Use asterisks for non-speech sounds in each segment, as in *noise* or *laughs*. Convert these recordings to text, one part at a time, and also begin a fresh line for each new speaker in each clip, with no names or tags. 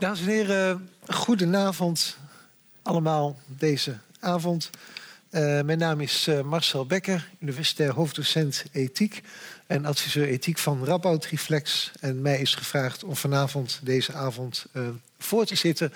Dames en heren, goedenavond allemaal deze avond. Uh, mijn naam is uh, Marcel Becker, universitair hoofddocent ethiek en adviseur ethiek van Radboud Reflex. En mij is gevraagd om vanavond deze avond uh, voor te zitten.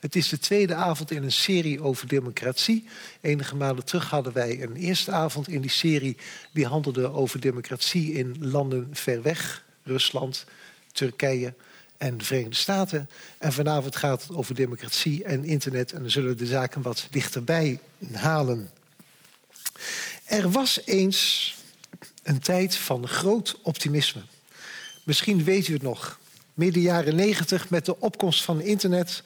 Het is de tweede avond in een serie over democratie. Enige maanden terug hadden wij een eerste avond in die serie die handelde over democratie in landen ver weg, Rusland, Turkije en de Verenigde Staten. En vanavond gaat het over democratie en internet. En dan zullen we de zaken wat dichterbij halen. Er was eens een tijd van groot optimisme. Misschien weet u het nog. Midden jaren negentig met de opkomst van internet.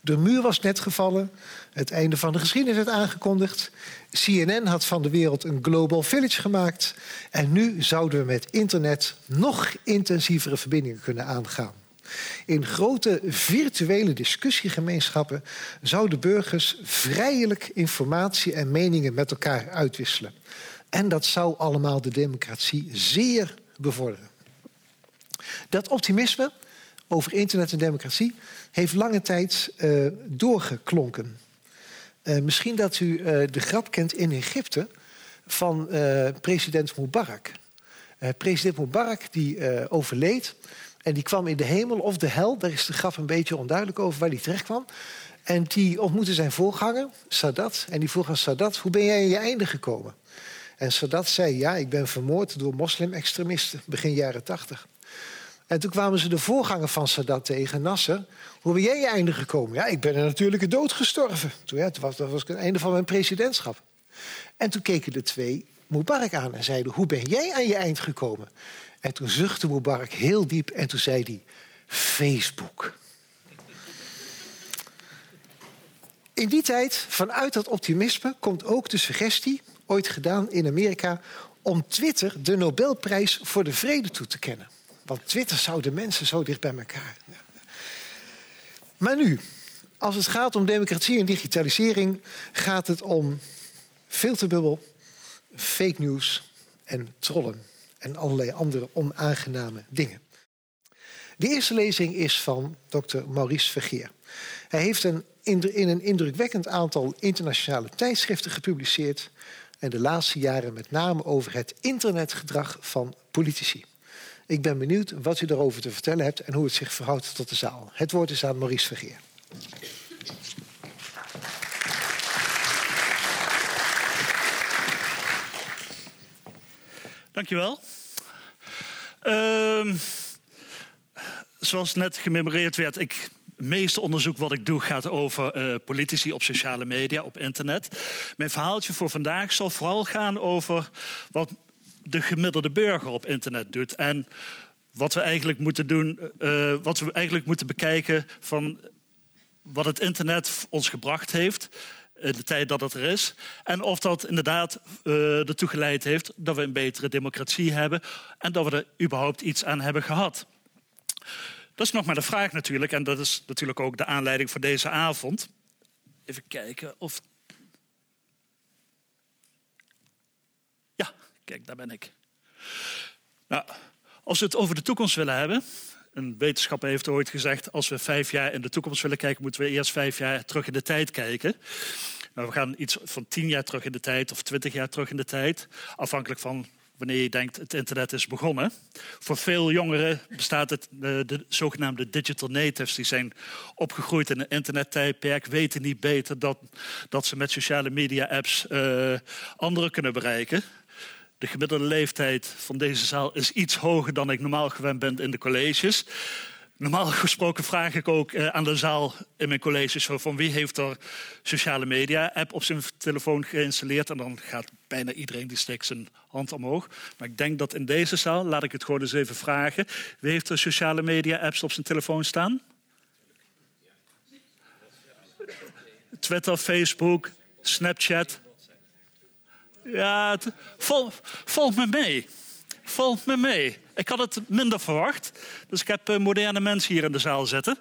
De muur was net gevallen. Het einde van de geschiedenis werd aangekondigd. CNN had van de wereld een global village gemaakt. En nu zouden we met internet nog intensievere verbindingen kunnen aangaan. In grote virtuele discussiegemeenschappen zouden burgers vrijelijk informatie en meningen met elkaar uitwisselen. En dat zou allemaal de democratie zeer bevorderen. Dat optimisme over internet en democratie heeft lange tijd uh, doorgeklonken. Uh, misschien dat u uh, de grap kent in Egypte van president Mubarak. president Mubarak die overleed en die kwam in de hemel of de hel. Daar is de grap een beetje onduidelijk over waar hij terecht kwam. En die ontmoette zijn voorganger, Sadat. En die vroeg aan Sadat, hoe ben jij in je einde gekomen? En Sadat zei, ja, ik ben vermoord door moslim-extremisten, begin jaren tachtig. En toen kwamen ze de voorganger van Sadat tegen, Nasser. Hoe ben jij je einde gekomen? Ja, ik ben een natuurlijke dood gestorven. Toen, ja, was, dat was het einde van mijn presidentschap. En toen keken de twee Mubarak aan en zeiden, hoe ben jij aan je eind gekomen? En toen zuchtte Mubarak heel diep en toen zei hij: Facebook. In die tijd, vanuit dat optimisme, komt ook de suggestie, ooit gedaan in Amerika, om Twitter de Nobelprijs voor de vrede toe te kennen. Want Twitter zou de mensen zo dicht bij elkaar. Maar nu, als het gaat om democratie en digitalisering, gaat het om filterbubbel, fake news en trollen en allerlei andere onaangename dingen. De eerste lezing is van Dr. Maurice Vergeer. Hij heeft een, in een indrukwekkend aantal internationale tijdschriften gepubliceerd en de laatste jaren met name over het internetgedrag van politici. Ik ben benieuwd wat u daarover te vertellen hebt en hoe het zich verhoudt tot de zaal. Het woord is aan Maurice Vergeer.
Dankjewel. Uh, zoals net gememoreerd werd, ik, het meeste onderzoek wat ik doe gaat over uh, politici op sociale media, op internet. Mijn verhaaltje voor vandaag zal vooral gaan over wat de gemiddelde burger op internet doet. En wat we eigenlijk moeten doen, uh, wat we eigenlijk moeten bekijken van wat het internet ons gebracht heeft in de tijd dat het er is. En of dat inderdaad uh, ertoe geleid heeft dat we een betere democratie hebben en dat we er überhaupt iets aan hebben gehad. Dat is nog maar de vraag natuurlijk, en dat is natuurlijk ook de aanleiding voor deze avond. Even kijken of. Ja, kijk, daar ben ik. Nou, als we het over de toekomst willen hebben. Een wetenschapper heeft ooit gezegd: als we vijf jaar in de toekomst willen kijken, moeten we eerst vijf jaar terug in de tijd kijken. Nou, we gaan iets van tien jaar terug in de tijd of twintig jaar terug in de tijd, afhankelijk van wanneer je denkt het internet is begonnen. Voor veel jongeren bestaat het de, de zogenaamde digital natives. Die zijn opgegroeid in een internettijdperk, weten niet beter dat, dat ze met sociale media apps uh, anderen kunnen bereiken. De gemiddelde leeftijd van deze zaal is iets hoger dan ik normaal gewend ben in de colleges. Normaal gesproken vraag ik ook uh, aan de zaal in mijn colleges van wie heeft er sociale media app op zijn telefoon geïnstalleerd. En dan gaat bijna iedereen die steekt zijn hand omhoog. Maar ik denk dat in deze zaal, laat ik het gewoon eens even vragen. Wie heeft er sociale media apps op zijn telefoon staan? Twitter, Facebook, Snapchat. Ja, het, vol, volg me mee. Volg me mee. Ik had het minder verwacht. Dus ik heb uh, moderne mensen hier in de zaal zitten.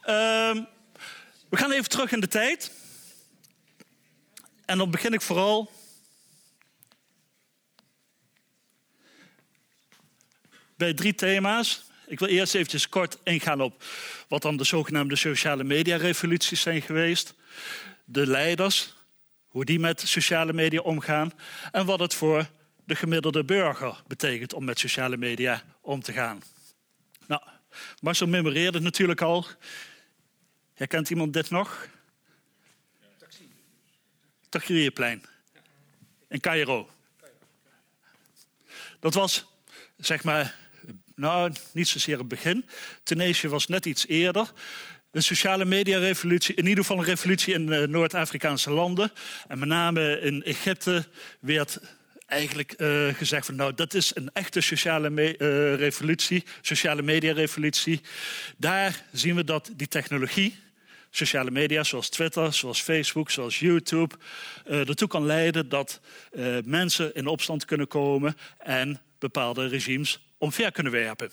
Uh, we gaan even terug in de tijd. En dan begin ik vooral. bij drie thema's. ik wil eerst eventjes kort ingaan op wat dan de zogenaamde sociale media revoluties zijn geweest. De leiders, hoe die met sociale media omgaan en wat het voor de gemiddelde burger betekent om met sociale media om te gaan. Nou, Marcel memoreerde natuurlijk al. Herkent iemand dit nog? Tahrirplein in Cairo. Dat was, zeg maar, nou, niet zozeer het begin. Tunesië was net iets eerder. Een sociale media-revolutie, in ieder geval een revolutie in uh, Noord-Afrikaanse landen. En met name in Egypte werd eigenlijk uh, gezegd van nou, dat is een echte sociale me uh, revolutie, sociale media-revolutie. Daar zien we dat die technologie, sociale media zoals Twitter, zoals Facebook, zoals YouTube, ertoe kan leiden dat mensen in opstand kunnen komen en bepaalde regimes omver kunnen werpen.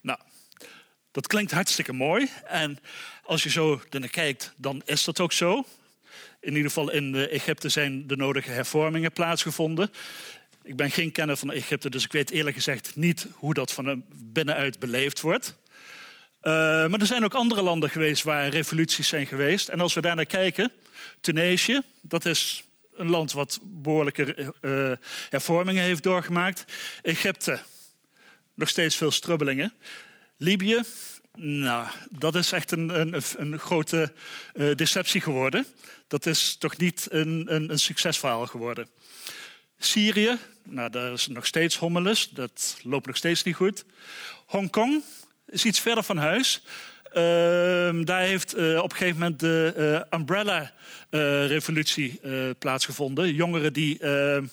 Nou, dat klinkt hartstikke mooi. En als je zo naar kijkt, dan is dat ook zo. In ieder geval in Egypte zijn de nodige hervormingen plaatsgevonden. Ik ben geen kenner van Egypte, dus ik weet eerlijk gezegd niet hoe dat van binnenuit beleefd wordt. Uh, maar er zijn ook andere landen geweest waar revoluties zijn geweest. En als we daar naar kijken, Tunesië, dat is een land wat behoorlijke uh, hervormingen heeft doorgemaakt. Egypte, nog steeds veel strubbelingen. Libië, nou, dat is echt een, een, een grote uh, deceptie geworden. Dat is toch niet een, een, een succesverhaal geworden. Syrië, nou, daar is nog steeds hommeles. Dat loopt nog steeds niet goed. Hongkong is iets verder van huis. Uh, daar heeft uh, op een gegeven moment de uh, Umbrella-revolutie uh, plaatsgevonden. Jongeren die ehm,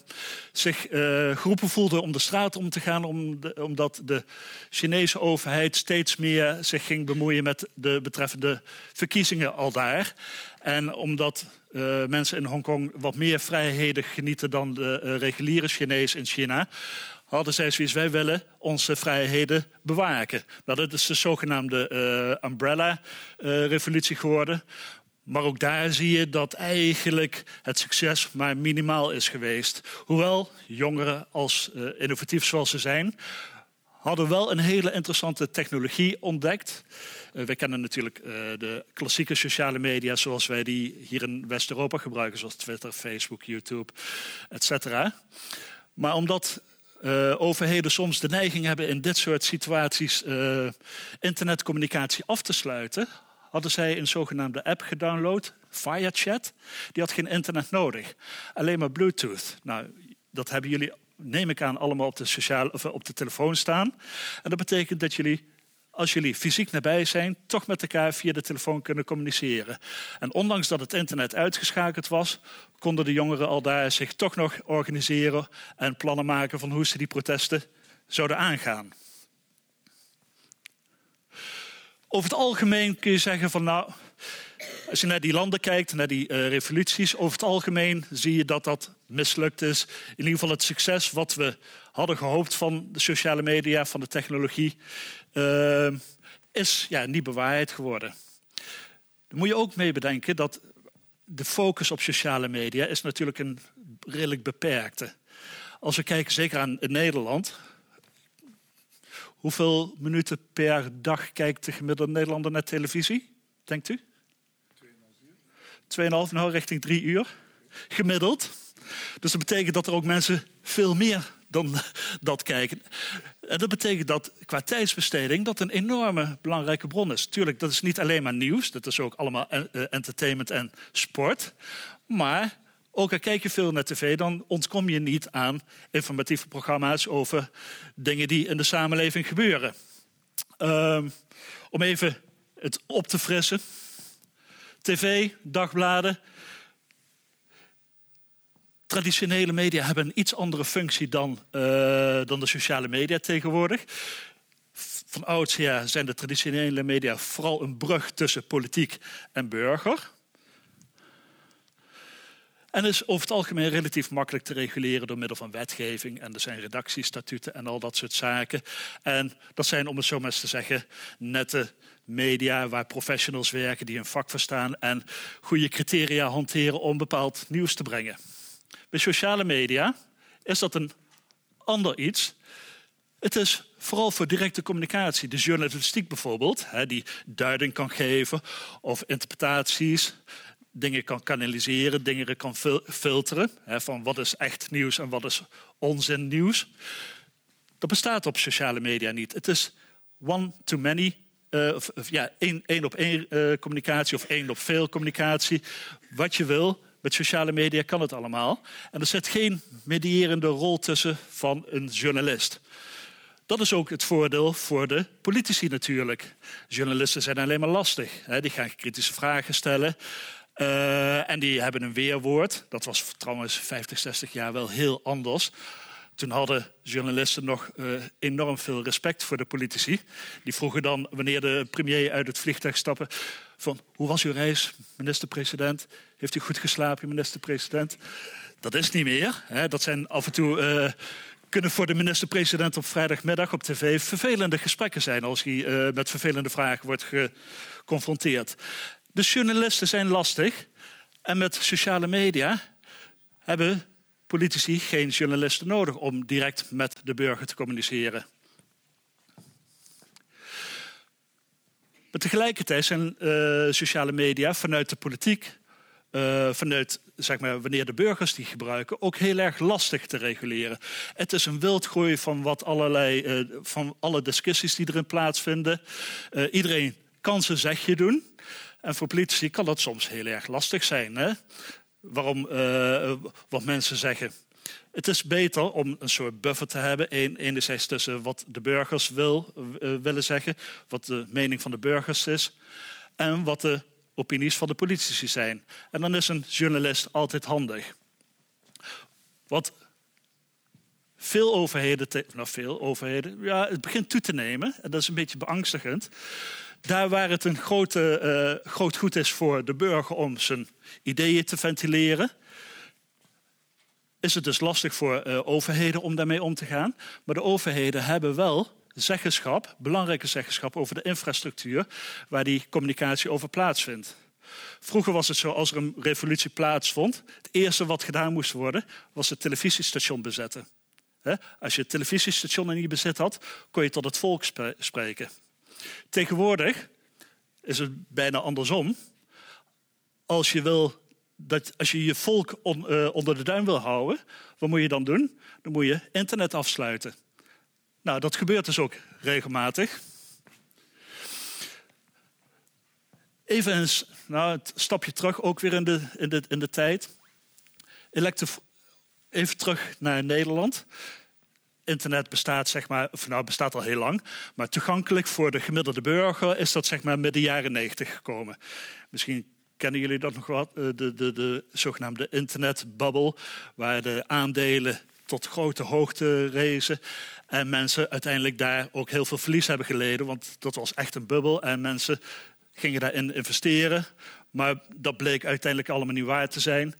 zich geroepen voelden om de straat om te gaan, om omdat de Chinese overheid steeds meer zich ging bemoeien met de betreffende verkiezingen al daar. En omdat mensen in Hongkong wat meer vrijheden genieten dan de reguliere Chinezen in China, hadden zij zoiets, wij willen onze vrijheden bewaken. Nou, dat is de zogenaamde uh, umbrella-revolutie uh, geworden. Maar ook daar zie je dat eigenlijk het succes maar minimaal is geweest. Hoewel jongeren, als uh, innovatief zoals ze zijn, hadden wel een hele interessante technologie ontdekt. We kennen natuurlijk de klassieke sociale media zoals wij die hier in West-Europa gebruiken, zoals Twitter, Facebook, YouTube, etc. Maar omdat uh, overheden soms de neiging hebben in dit soort situaties uh, internetcommunicatie af te sluiten, hadden zij een zogenaamde app gedownload, FireChat. Die had geen internet nodig, alleen maar Bluetooth. Nou, dat hebben jullie, neem ik aan, allemaal op de, op de telefoon staan. En dat betekent dat jullie als jullie fysiek nabij zijn, toch met elkaar via de telefoon kunnen communiceren. En ondanks dat het internet uitgeschakeld was, konden de jongeren al daar zich toch nog organiseren en plannen maken van hoe ze die protesten zouden aangaan. Over het algemeen kun je zeggen van nou, als je naar die landen kijkt, naar die uh, revoluties, over het algemeen zie je dat dat mislukt is. In ieder geval het succes wat we hadden gehoopt van de sociale media, van de technologie, uh, is ja, niet bewaarheid geworden. Dan moet je ook mee bedenken dat de focus op sociale media is natuurlijk een redelijk beperkte. Als we kijken, zeker aan Nederland, hoeveel minuten per dag kijkt de gemiddelde Nederlander naar televisie, denkt u? 2,5 nou richting 3 uur gemiddeld. Dus dat betekent dat er ook mensen veel meer dan dat kijken. En dat betekent dat qua tijdsbesteding dat een enorme belangrijke bron is. Tuurlijk, dat is niet alleen maar nieuws, dat is ook allemaal eh, entertainment en sport. Maar ook al kijk je veel naar tv, dan ontkom je niet aan informatieve programma's over dingen die in de samenleving gebeuren. Uh, om even het op te frissen. TV, dagbladen, traditionele media hebben een iets andere functie dan, uh, dan de sociale media tegenwoordig. Van oudsher zijn de traditionele media vooral een brug tussen politiek en burger. En is over het algemeen relatief makkelijk te reguleren door middel van wetgeving. En er zijn redactiestatuten en al dat soort zaken. En dat zijn, om het zo maar eens te zeggen, nette media waar professionals werken die hun vak verstaan en goede criteria hanteren om bepaald nieuws te brengen. Bij sociale media is dat een ander iets. Het is vooral voor directe communicatie. De journalistiek bijvoorbeeld, die duiding kan geven of interpretaties, dingen kan kanaliseren, dingen kan filteren. Van wat is echt nieuws en wat is onzin nieuws. Dat bestaat op sociale media niet. Het is one-to-many of, ja, één, op één uh, communicatie of één op veel communicatie. Wat je wil. Met sociale media kan het allemaal. En er zit geen medierende rol tussen van een journalist. Dat is ook het voordeel voor de politici natuurlijk. Journalisten zijn alleen maar lastig. Die gaan kritische vragen stellen. Uh, en die hebben een weerwoord. Dat was trouwens 50, 60 jaar wel heel anders. Toen hadden journalisten nog uh, enorm veel respect voor de politici. Die vroegen dan, wanneer de premier uit het vliegtuig stappen... van hoe was uw reis, minister-president? Heeft u goed geslapen, minister-president? Dat is niet meer. Hè. Dat zijn af en toe... Uh, kunnen voor de minister-president op vrijdagmiddag op tv vervelende gesprekken zijn als hij uh, met vervelende vragen wordt geconfronteerd. De journalisten zijn lastig en met sociale media hebben politici geen journalisten nodig om direct met de burger te communiceren. Maar tegelijkertijd zijn uh, sociale media vanuit de politiek, uh, vanuit zeg maar, wanneer de burgers die gebruiken, ook heel erg lastig te reguleren. Het is een wildgroei van, wat allerlei, uh, van alle discussies die erin plaatsvinden. iedereen kan zijn zegje doen. En voor politici kan dat soms heel erg lastig zijn. Hè? waarom wat mensen zeggen. Het is beter om een soort buffer te hebben. enerzijds tussen wat de burgers wil, uh, willen zeggen, wat de mening van de burgers is, en wat de opinies van de politici zijn. En dan is een journalist altijd handig. Wat veel overheden, nou veel overheden, ja, het begint toe te nemen, en dat is een beetje beangstigend. Daar waar het een grote, uh, groot goed is voor de burger om zijn ideeën te ventileren, is het dus lastig voor uh, overheden om daarmee om te gaan. Maar de overheden hebben wel zeggenschap, belangrijke zeggenschap over de infrastructuur waar die communicatie over plaatsvindt. Vroeger was het zo, als er een revolutie plaatsvond, het eerste wat gedaan moest worden, was het televisiestation bezetten. Als je het televisiestation in je bezit had, kon je tot het volk spreken. Tegenwoordig is het bijna andersom. Als je, wil dat, als je je volk eh, onder de duim wil houden, wat moet je dan doen? Dan moet je internet afsluiten. Nou, dat gebeurt dus ook regelmatig. Even een nou, stapje terug, ook weer in de, in de, in de tijd. even terug naar Nederland internet bestaat, zeg maar, nou bestaat al heel lang, maar toegankelijk voor de gemiddelde burger is dat zeg maar midden jaren 90 gekomen. Misschien kennen jullie dat nog wat, eh, de, de, de zogenaamde internetbubble, waar de aandelen tot grote hoogte rezen. En mensen uiteindelijk daar ook heel veel verlies hebben geleden, want dat was echt een bubbel en mensen gingen daarin investeren. Maar dat bleek uiteindelijk allemaal niet waar te zijn.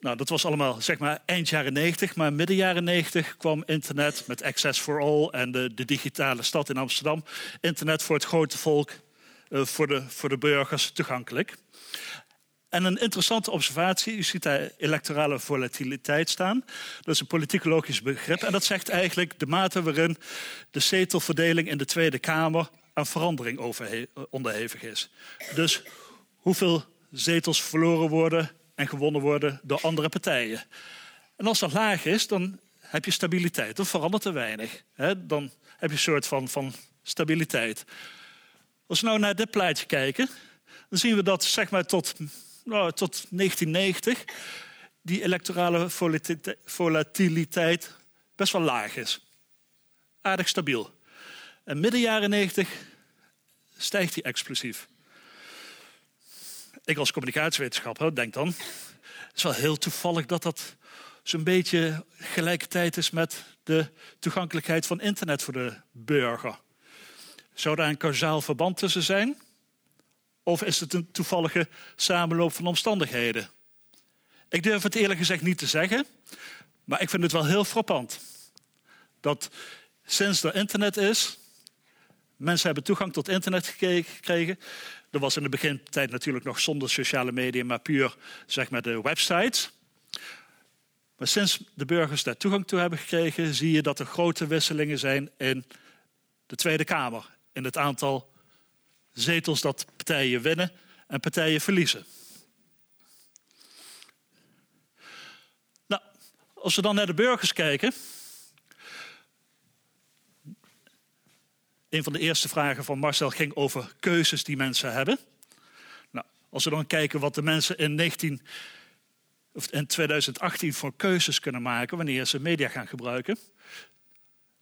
Nou, dat was allemaal zeg maar eind jaren 90, maar midden jaren 90 kwam internet met Access for All en de, de digitale stad in Amsterdam. Internet voor het grote volk, uh, voor, de, voor de burgers toegankelijk. En een interessante observatie, u ziet daar electorale volatiliteit staan. Dat is een politicologisch begrip en dat zegt eigenlijk de mate waarin de zetelverdeling in de Tweede Kamer aan verandering onderhevig is. Dus hoeveel zetels verloren worden en gewonnen worden door andere partijen. En als dat laag is, dan heb je stabiliteit. Dan verandert er weinig. Dan heb je een soort van, van stabiliteit. Als we nou naar dit plaatje kijken, dan zien we dat zeg maar tot, nou, tot 1990 die electorale volatiliteit best wel laag is. Aardig stabiel. En midden jaren 90 stijgt die explosief ik als communicatiewetenschapper denk dan, het is wel heel toevallig dat dat zo'n beetje gelijkertijd is met de toegankelijkheid van internet voor de burger. Zou daar een kausaal verband tussen zijn? Of is het een toevallige samenloop van omstandigheden? Ik durf het eerlijk gezegd niet te zeggen, maar ik vind het wel heel frappant. Dat sinds er internet is, mensen hebben toegang tot internet gekregen, dat was in de begintijd natuurlijk nog zonder sociale media, maar puur zeg maar de websites. Maar sinds de burgers daar toegang toe hebben gekregen, zie je dat er grote wisselingen zijn in de Tweede Kamer. In het aantal zetels dat partijen winnen en partijen verliezen. Nou, als we dan naar de burgers kijken. Een van de eerste vragen van Marcel ging over keuzes die mensen hebben. Nou, als we dan kijken wat de mensen in 19 of in 2018 voor keuzes kunnen maken wanneer ze media gaan gebruiken.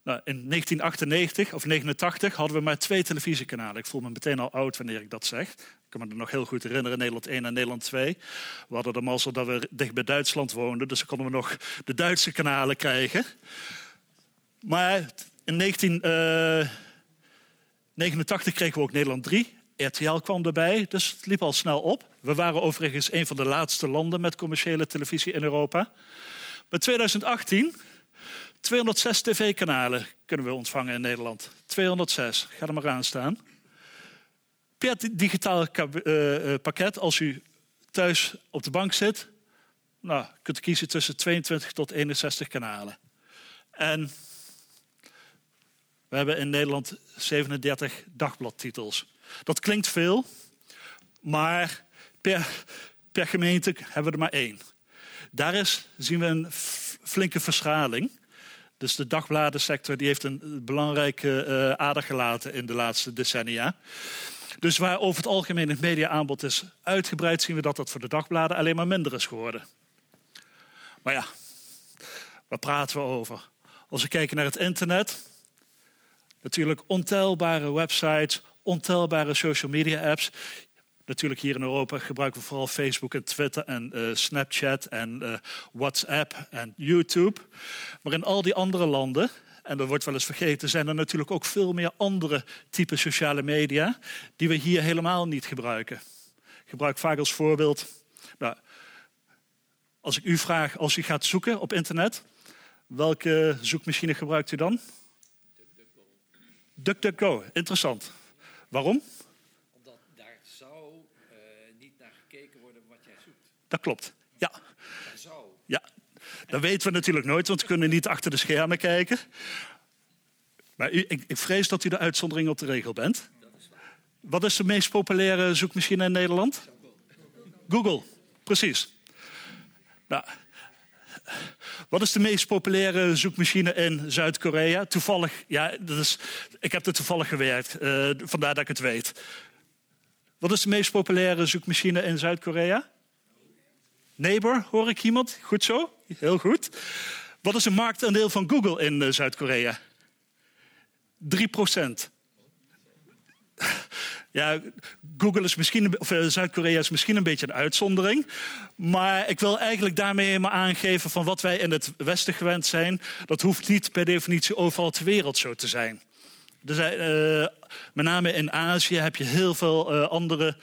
Nou, in 1998 of 89 hadden we maar twee televisiekanalen. Ik voel me meteen al oud wanneer ik dat zeg. Ik kan me nog heel goed herinneren, Nederland 1 en Nederland 2. We hadden de mazzel dat we dicht bij Duitsland woonden, dus konden we nog de Duitse kanalen krijgen. Maar in 1989 eh, kregen we ook Nederland 3 RTL kwam erbij, dus het liep al snel op. We waren overigens een van de laatste landen met commerciële televisie in Europa. Maar 2018, 206 tv-kanalen kunnen we ontvangen in Nederland. 206, ga er maar aan staan. Per digitaal eh, eh, pakket, als u thuis op de bank zit, nou, kunt u kiezen tussen 22 tot 61 kanalen. En we hebben in Nederland 37 dagbladtitels. Dat klinkt veel, maar per, per gemeente hebben we er maar één. Daar is, zien we een flinke verschraling. Dus de dagbladensector die heeft een belangrijke uh, ader gelaten in de laatste decennia. Dus waar over het algemeen het mediaaanbod is uitgebreid, zien we dat dat voor de dagbladen alleen maar minder is geworden. Maar ja, waar praten we over? Als we kijken naar het internet, natuurlijk ontelbare websites, ontelbare social media apps. Natuurlijk hier in Europa gebruiken we vooral Facebook en Twitter en uh, Snapchat en uh, WhatsApp en YouTube. Maar in al die andere landen, en dat wordt wel eens vergeten, zijn er natuurlijk ook veel meer andere typen sociale media die we hier helemaal niet gebruiken. Ik gebruik vaak als voorbeeld, nou, als ik u vraag, als u gaat zoeken op internet, welke zoekmachine gebruikt u dan? DuckDuckGo. DuckDuckGo, interessant. Waarom?
Omdat daar zou uh, niet naar gekeken worden wat jij zoekt.
Dat klopt, ja. Ja, dat weten we natuurlijk nooit, want we kunnen niet achter de schermen kijken. Maar u, ik, ik, vrees dat u de uitzondering op de regel bent. Wat is de meest populaire zoekmachine in Nederland? Google, precies. Nou, wat is de meest populaire zoekmachine in Zuid-Korea? Toevallig, ja, dat is, ik heb er toevallig gewerkt, uh, vandaar dat ik het weet. Wat is de meest populaire zoekmachine in Zuid-Korea? Neighbor, hoor ik iemand? Goed zo, heel goed. Wat is de marktaandeel van Google in uh, Zuid-Korea? 3 procent. *laughs* Ja, Google is misschien, of eh, Zuid-Korea is misschien een beetje een uitzondering. Maar ik wil eigenlijk daarmee maar aangeven van wat wij in het Westen gewend zijn. Dat hoeft niet per definitie overal ter wereld zo te zijn. Zijn uh, met name in Azië heb je heel veel andere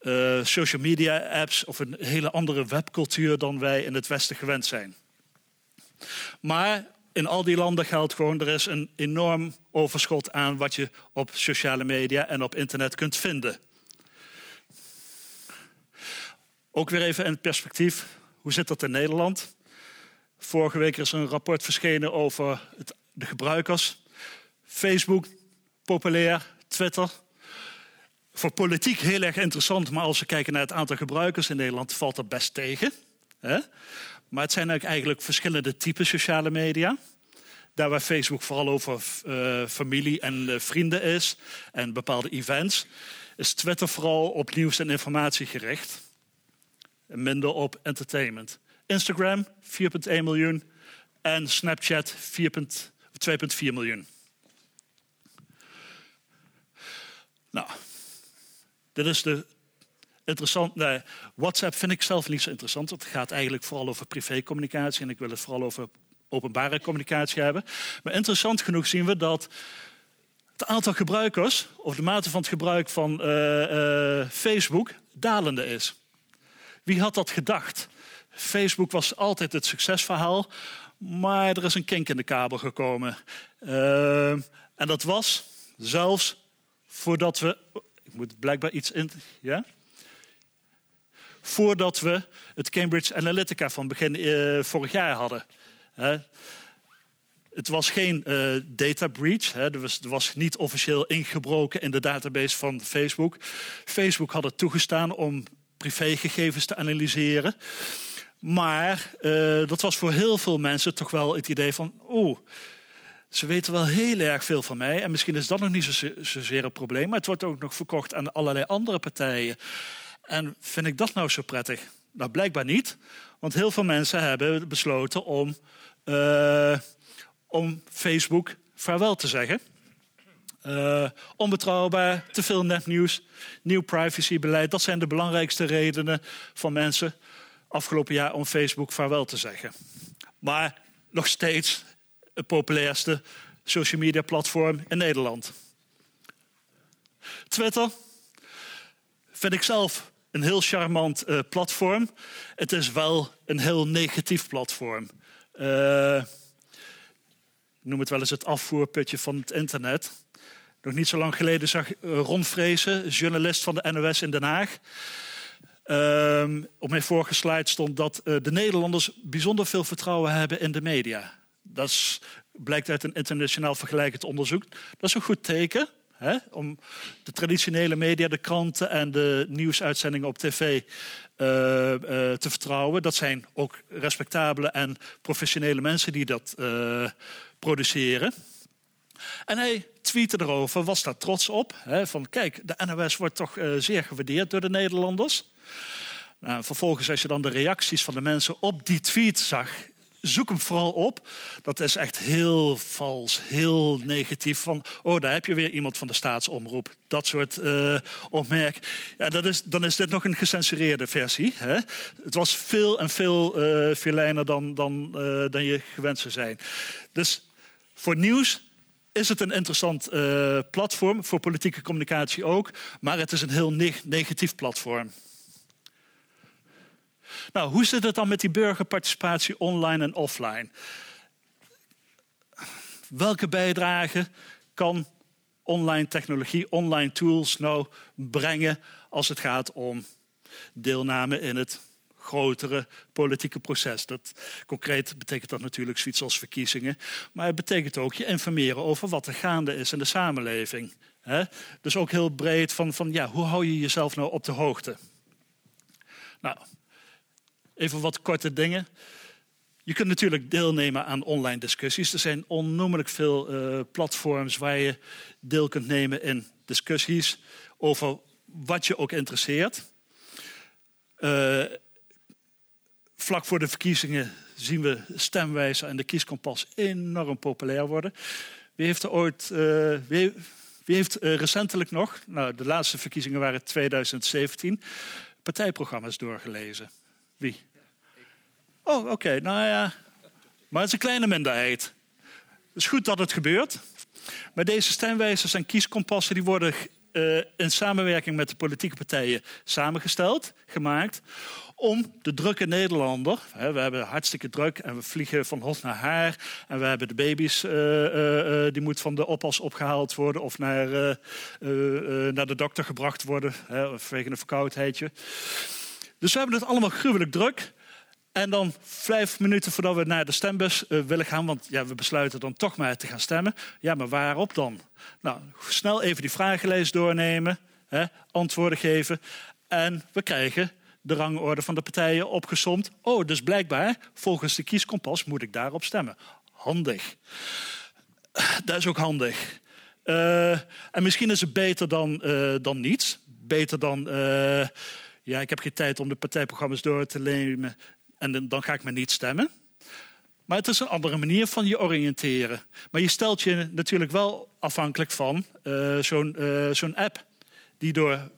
uh, social media apps of een hele andere webcultuur dan wij in het Westen gewend zijn. Maar in al die landen geldt gewoon, er is een enorm overschot aan wat je op sociale media en op internet kunt vinden. Ook weer even in het perspectief, hoe zit dat in Nederland? Vorige week is een rapport verschenen over het, de gebruikers. Facebook, populair, Twitter. Voor politiek heel erg interessant, maar als we kijken naar het aantal gebruikers in Nederland, valt dat best tegen. Hè? Maar het zijn eigenlijk verschillende typen sociale media. Daar waar Facebook vooral over uh, familie en uh, vrienden is en bepaalde events, is Twitter vooral op nieuws en informatie gericht. Minder op entertainment. Instagram 4,1 miljoen en Snapchat 2,4 miljoen. Nou, dit is de interessant. Nee, WhatsApp vind ik zelf niet zo interessant. Het gaat eigenlijk vooral over privécommunicatie. En ik wil het vooral over openbare communicatie hebben. Maar interessant genoeg zien we dat het aantal gebruikers, of de mate van het gebruik van uh, uh, Facebook, dalende is. Wie had dat gedacht? Facebook was altijd het succesverhaal, maar er is een kink in de kabel gekomen. Uh, en dat was zelfs voordat we. Ik moet blijkbaar iets in. Ja? voordat we het Cambridge Analytica van begin uh, vorig jaar hadden. Het was geen uh, data breach. Hè. Er, was, er, was, niet officieel ingebroken in de database van Facebook. Facebook had het toegestaan om privégegevens te analyseren. Maar uh, dat was voor heel veel mensen toch wel het idee van... oeh, ze weten wel heel erg veel van mij. En misschien is dat nog niet zo, zozeer een probleem. Maar het wordt ook nog verkocht aan allerlei andere partijen. En vind ik dat nou zo prettig? Nou, blijkbaar niet. Want heel veel mensen hebben besloten om... Uh, om Facebook vaarwel te zeggen. Uh, onbetrouwbaar, te veel nepnieuws, nieuw privacybeleid. Dat zijn de belangrijkste redenen van mensen afgelopen jaar om Facebook vaarwel te zeggen. Maar nog steeds het populairste social media platform in Nederland. Twitter vind ik zelf een heel charmant uh, platform. Het is wel een heel negatief platform. Uh, ik noem het wel eens het afvoerputje van het internet. Nog niet zo lang geleden zag eh, Ron Vrezen, journalist van de NOS in Den Haag. Um, op mijn vorige slide stond dat de Nederlanders bijzonder veel vertrouwen hebben in de media. Dat is, blijkt uit een internationaal vergelijkend onderzoek. Dat is een goed teken. Hè, om de traditionele media, de kranten en de nieuwsuitzendingen op tv uh, uh, te vertrouwen. Dat zijn ook respectabele en professionele mensen die dat produceren. En hij tweette erover, was daar trots op. Hè, van kijk, de NOS wordt toch zeer gewaardeerd door de Nederlanders. Nou, vervolgens, als je dan de reacties van de mensen op die tweet zag, zoek hem vooral op. Dat is echt heel vals, heel negatief. Van, oh, daar heb je weer iemand van de staatsomroep. Dat soort uh, opmerk. Ja, dat is, dan is dit nog een gecensureerde versie. Hè? Het was veel en veel uh, veel dan, dan, uh, dan je gewend zou zijn. Dus voor nieuws is het een interessant platform, voor politieke communicatie ook, maar het is een heel neg negatief platform. Nou, hoe zit het dan met die burgerparticipatie online en offline? Welke bijdrage kan online technologie, online tools nou brengen als het gaat om deelname in het grotere politieke proces. Dat, concreet betekent dat natuurlijk zoiets als verkiezingen. Maar het betekent ook je informeren over wat er gaande is in de samenleving. Dus ook heel breed van, van ja, hoe hou je jezelf nou op de hoogte? Nou, even wat korte dingen. Je kunt natuurlijk deelnemen aan online discussies. Er zijn onnoemelijk veel uh, platforms waar je deel kunt nemen in discussies over wat je ook interesseert. Uh, vlak voor de verkiezingen zien we stemwijzer en de kieskompas enorm populair worden. Wie heeft er ooit, uh, wie, heeft recentelijk nog, nou, de laatste verkiezingen waren 2017, partijprogramma's doorgelezen? Wie? Oh, oké, nou ja. Maar het is een kleine minderheid. Het is goed dat het gebeurt. Maar deze stemwijzers en kieskompassen die worden uh, in samenwerking met de politieke partijen samengesteld, gemaakt, om de drukke Nederlander, hè, we hebben hartstikke druk en we vliegen van hot naar haar en we hebben de baby's, uh, uh, die moet van de oppas opgehaald worden of naar, naar de dokter gebracht worden hè, vanwege een verkoudheidje. Dus we hebben het allemaal gruwelijk druk. En dan vijf minuten voordat we naar de stembus uh, willen gaan, want ja, we besluiten dan toch maar te gaan stemmen. Ja, maar waarop dan? Nou, snel even die vragenlijst doornemen, hè, antwoorden geven. En we krijgen de rangorde van de partijen opgesomd. Oh, dus blijkbaar, volgens de kieskompas moet ik daarop stemmen. Handig. Dat is ook handig. Uh, en misschien is het beter dan, uh, dan niets. Beter dan, ja, ik heb geen tijd om de partijprogramma's door te nemen en dan ga ik maar niet stemmen. Maar het is een andere manier van je oriënteren. Maar je stelt je natuurlijk wel afhankelijk van zo'n zo'n app die door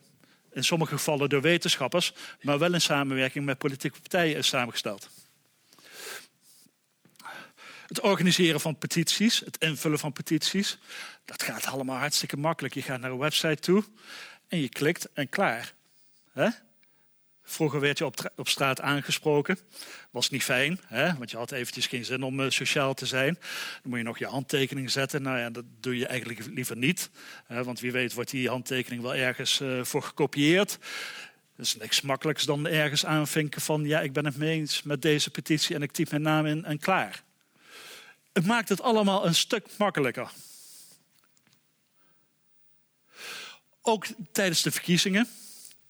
in sommige gevallen door wetenschappers, maar wel in samenwerking met politieke partijen is samengesteld. Het organiseren van petities, het invullen van petities, dat gaat allemaal hartstikke makkelijk. Je gaat naar een website toe en je klikt en klaar. Vroeger werd je op, op straat aangesproken. Was niet fijn, hè? want je had eventjes geen zin om uh, sociaal te zijn. Dan moet je nog je handtekening zetten. Nou ja, dat doe je eigenlijk liever niet. Hè? Want wie weet wordt die handtekening wel ergens uh, voor gekopieerd. is niks makkelijks dan ergens aanvinken van ja, ik ben het mee eens met deze petitie en ik typ mijn naam in en klaar. Het maakt het allemaal een stuk makkelijker. Ook tijdens de verkiezingen.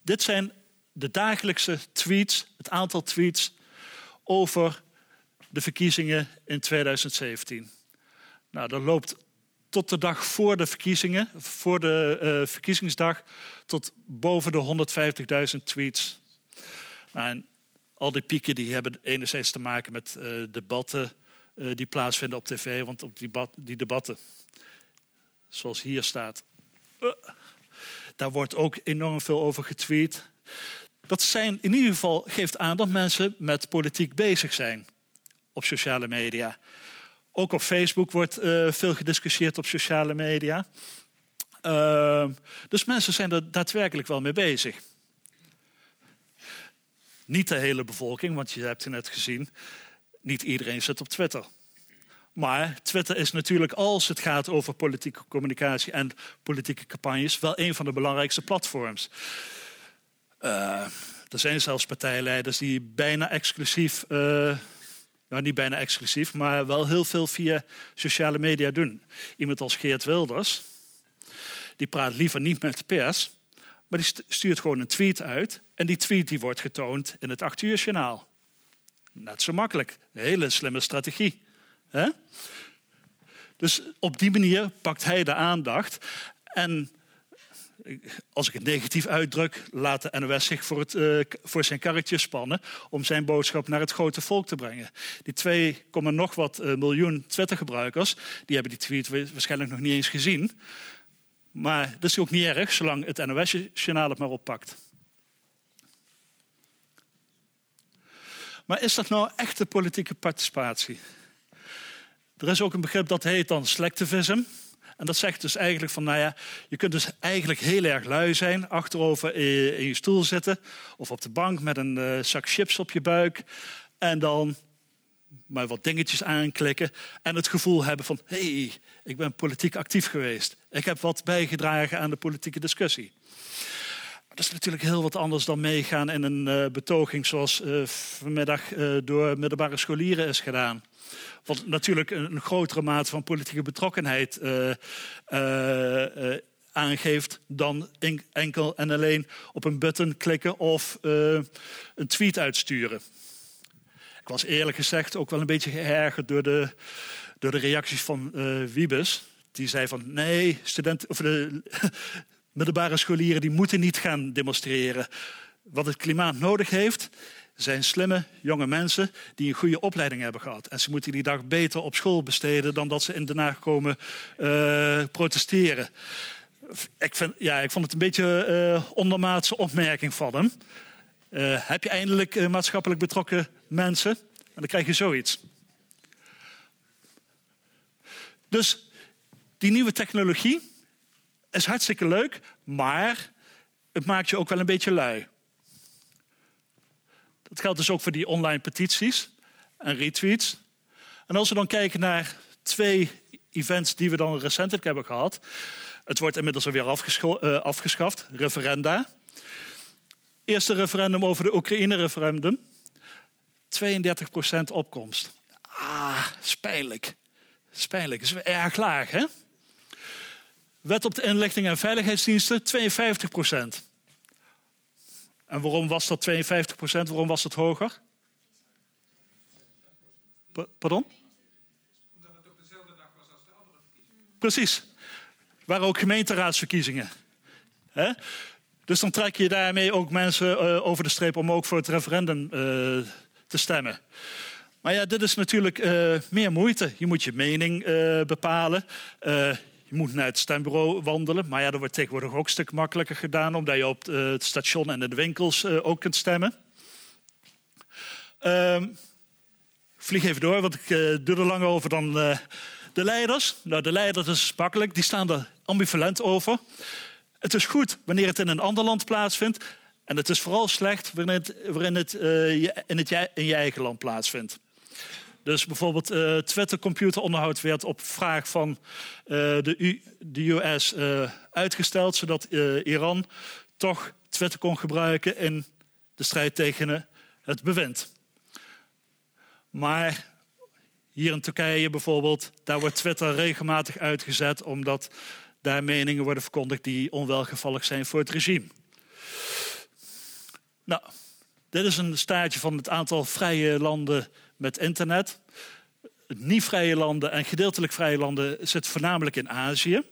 Dit zijn de dagelijkse tweets, het aantal tweets over de verkiezingen in 2017. Nou, dat loopt tot de dag voor de verkiezingen, voor de uh, verkiezingsdag, tot boven de 150.000 tweets. Nou, en al die pieken die hebben enerzijds te maken met uh, debatten uh, die plaatsvinden op tv, want op die, die debatten, zoals hier staat, daar wordt ook enorm veel over getweet. Dat zijn in ieder geval geeft aan dat mensen met politiek bezig zijn op sociale media. Ook op Facebook wordt uh, veel gediscussieerd op sociale media. Uh, dus mensen zijn er daadwerkelijk wel mee bezig. Niet de hele bevolking, want je hebt het net gezien, niet iedereen zit op Twitter. Maar Twitter is natuurlijk, als het gaat over politieke communicatie en politieke campagnes, wel een van de belangrijkste platforms. Uh, er zijn zelfs partijleiders die bijna exclusief nou niet bijna exclusief, maar wel heel veel via sociale media doen. Iemand als Geert Wilders, die praat liever niet met de pers, maar die stuurt gewoon een tweet uit. En die tweet die wordt getoond in het 8 uur journaal. Net zo makkelijk. Een hele slimme strategie. Dus op die manier pakt hij de aandacht. En als ik het negatief uitdruk, laat de NOS zich voor, het, uh, voor zijn karretje spannen om zijn boodschap naar het grote volk te brengen. Die 2, nog wat uh, miljoen Twitter-gebruikers, die hebben die tweet waarschijnlijk nog niet eens gezien. Maar dat is ook niet erg, zolang het NOS-journaal het maar oppakt. Maar is dat nou echte politieke participatie? Er is ook een begrip dat heet dan selectivism. En dat zegt dus eigenlijk van, nou ja, je kunt dus eigenlijk heel erg lui zijn, achterover in je stoel zitten of op de bank met een uh, zak chips op je buik en dan maar wat dingetjes aanklikken en het gevoel hebben van, hey, ik ben politiek actief geweest. Ik heb wat bijgedragen aan de politieke discussie. Dat is natuurlijk heel wat anders dan meegaan in een uh, betoging zoals uh, vanmiddag door middelbare scholieren is gedaan. Wat natuurlijk een, grotere mate van politieke betrokkenheid uh, uh, aangeeft dan enkel en alleen op een button klikken of een tweet uitsturen. Ik was eerlijk gezegd ook wel een beetje geërgerd door de, door de reacties van Wiebes. Die zei van nee, studenten, of de *laughs* middelbare scholieren die moeten niet gaan demonstreren. Wat het klimaat nodig heeft, zijn slimme jonge mensen die een goede opleiding hebben gehad. En ze moeten die dag beter op school besteden dan dat ze in Den Haag komen uh, protesteren. Ik, vind, ja, ik vond het een beetje uh, ondermaatse opmerking van hem. Uh, heb je eindelijk maatschappelijk betrokken mensen? En dan krijg je zoiets. Dus die nieuwe technologie is hartstikke leuk, maar het maakt je ook wel een beetje lui. Dat geldt dus ook voor die online petities en retweets. En als we dan kijken naar twee events die we dan recentelijk hebben gehad. Het wordt inmiddels alweer uh, afgeschaft, referenda. Eerste referendum over de Oekraïne-referendum. 32% opkomst. Ah, spijnlijk. Spijnlijk. Dat is erg laag, hè? Wet op de inlichting en veiligheidsdiensten, 52%. En waarom was dat 52 procent? Waarom was het hoger? pardon? Omdat het op dezelfde dag was als de andere verkiezingen. Precies. Waren ook gemeenteraadsverkiezingen. Dus dan trek je daarmee ook mensen uh, over de streep om ook voor het referendum uh, te stemmen. Maar ja, dit is natuurlijk uh, meer moeite. Je moet je mening bepalen. Je moet naar het stembureau wandelen. Maar ja, dat wordt tegenwoordig ook een stuk makkelijker gedaan, omdat je op het station en in de winkels uh, ook kunt stemmen. Um, vlieg even door, want ik uh, doe er langer over dan de leiders. Nou, de leiders is makkelijk, die staan er ambivalent over. Het is goed wanneer het in een ander land plaatsvindt. En het is vooral slecht wanneer het, waarin het, in, het in je eigen land plaatsvindt. Dus bijvoorbeeld uh, Twitter computeronderhoud werd op vraag van uh, de, de US uh, uitgesteld, zodat Iran toch Twitter kon gebruiken in de strijd tegen het bewind. Maar hier in Turkije bijvoorbeeld, daar wordt Twitter regelmatig uitgezet omdat daar meningen worden verkondigd die onwelgevallig zijn voor het regime. Nou, dit is een staartje van het aantal vrije landen met internet. Niet-vrije landen en gedeeltelijk vrije landen zitten voornamelijk in Azië.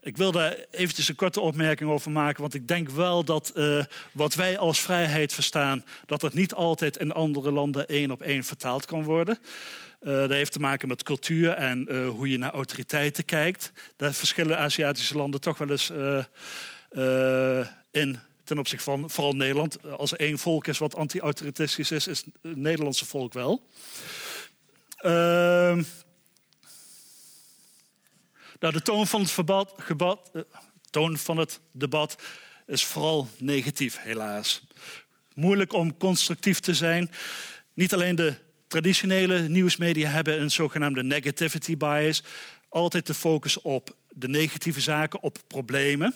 Ik wil daar eventjes een korte opmerking over maken, want ik denk wel dat uh, wat wij als vrijheid verstaan, dat het niet altijd in andere landen één op één vertaald kan worden. Uh, dat heeft te maken met cultuur en uh, hoe je naar autoriteiten kijkt. Daar verschillen Aziatische landen toch wel eens in ten opzichte van vooral Nederland. Als er één volk is wat anti-autoritistisch is, is het Nederlandse volk wel. Uh, nou, de toon van het, uh, toon van het debat is vooral negatief, helaas. Moeilijk om constructief te zijn. Niet alleen de traditionele nieuwsmedia hebben een zogenaamde negativity bias. Altijd de focus op de negatieve zaken, op problemen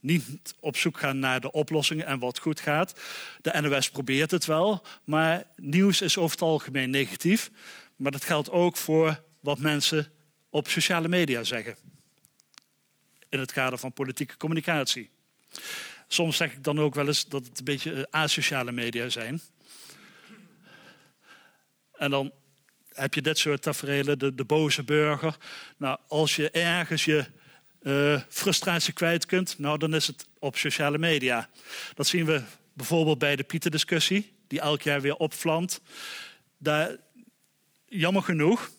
niet op zoek gaan naar de oplossingen en wat goed gaat. De NOS probeert het wel, maar nieuws is over het algemeen negatief. Maar dat geldt ook voor wat mensen op sociale media zeggen. In het kader van politieke communicatie. Soms zeg ik dan ook wel eens dat het een beetje eh, asociale media zijn. En dan heb je dit soort tafereelen, de, de boze burger. Nou, als je ergens je uh, frustratie kwijt kunt, nou dan is het op sociale media. Dat zien we bijvoorbeeld bij de Pieter-discussie, die elk jaar weer opvlamt. Daar, jammer genoeg,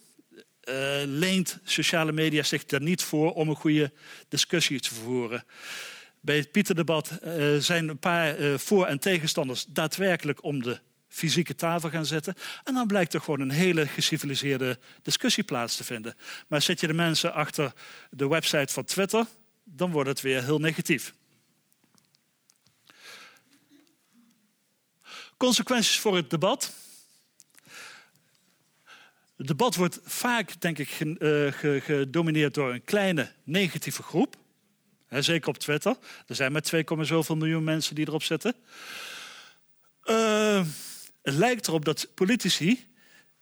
uh, leent sociale media zich er niet voor om een goede discussie te voeren. Bij het Pieter-debat uh, zijn een paar voor- en tegenstanders daadwerkelijk om de fysieke tafel gaan zitten. En dan blijkt er gewoon een hele geciviliseerde discussie plaats te vinden. Maar zet je de mensen achter de website van Twitter, dan wordt het weer heel negatief. Consequenties voor het debat. Het debat wordt vaak, denk ik, eh, gedomineerd door een kleine negatieve groep. zeker op Twitter. Er zijn maar 2, zoveel miljoen mensen die erop zitten. Uh, het lijkt erop dat politici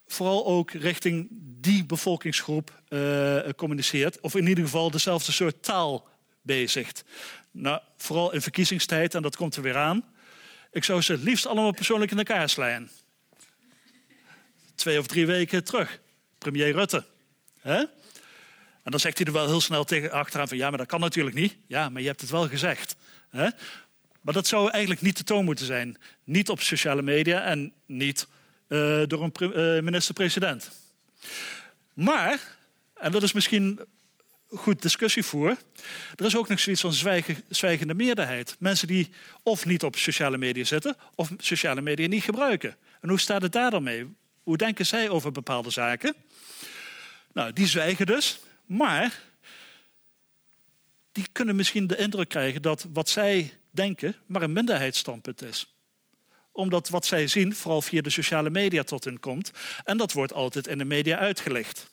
vooral ook richting die bevolkingsgroep uh, communiceert. Of in ieder geval dezelfde soort taal bezigt. Nou, vooral in verkiezingstijd, en dat komt er weer aan. Ik zou ze het liefst allemaal persoonlijk in elkaar slaan. Twee of drie weken terug. Premier Rutte. Hè? En dan zegt hij er wel heel snel tegen achteraan van... ja, maar dat kan natuurlijk niet. Ja, maar je hebt het wel gezegd. Hè? Maar dat zou eigenlijk niet de toon moeten zijn. Niet op sociale media en niet uh, door een uh, minister-president. Maar, en dat is misschien goed discussievoer, er is ook nog zoiets van zwijgen, zwijgende meerderheid. Mensen die of niet op sociale media zitten, of sociale media niet gebruiken. En hoe staat het daar dan mee? Hoe denken zij over bepaalde zaken? Nou, die zwijgen dus, maar die kunnen misschien de indruk krijgen dat wat zij denken, maar een minderheidsstandpunt is omdat wat zij zien vooral via de sociale media tot hen komt. En dat wordt altijd in de media uitgelegd.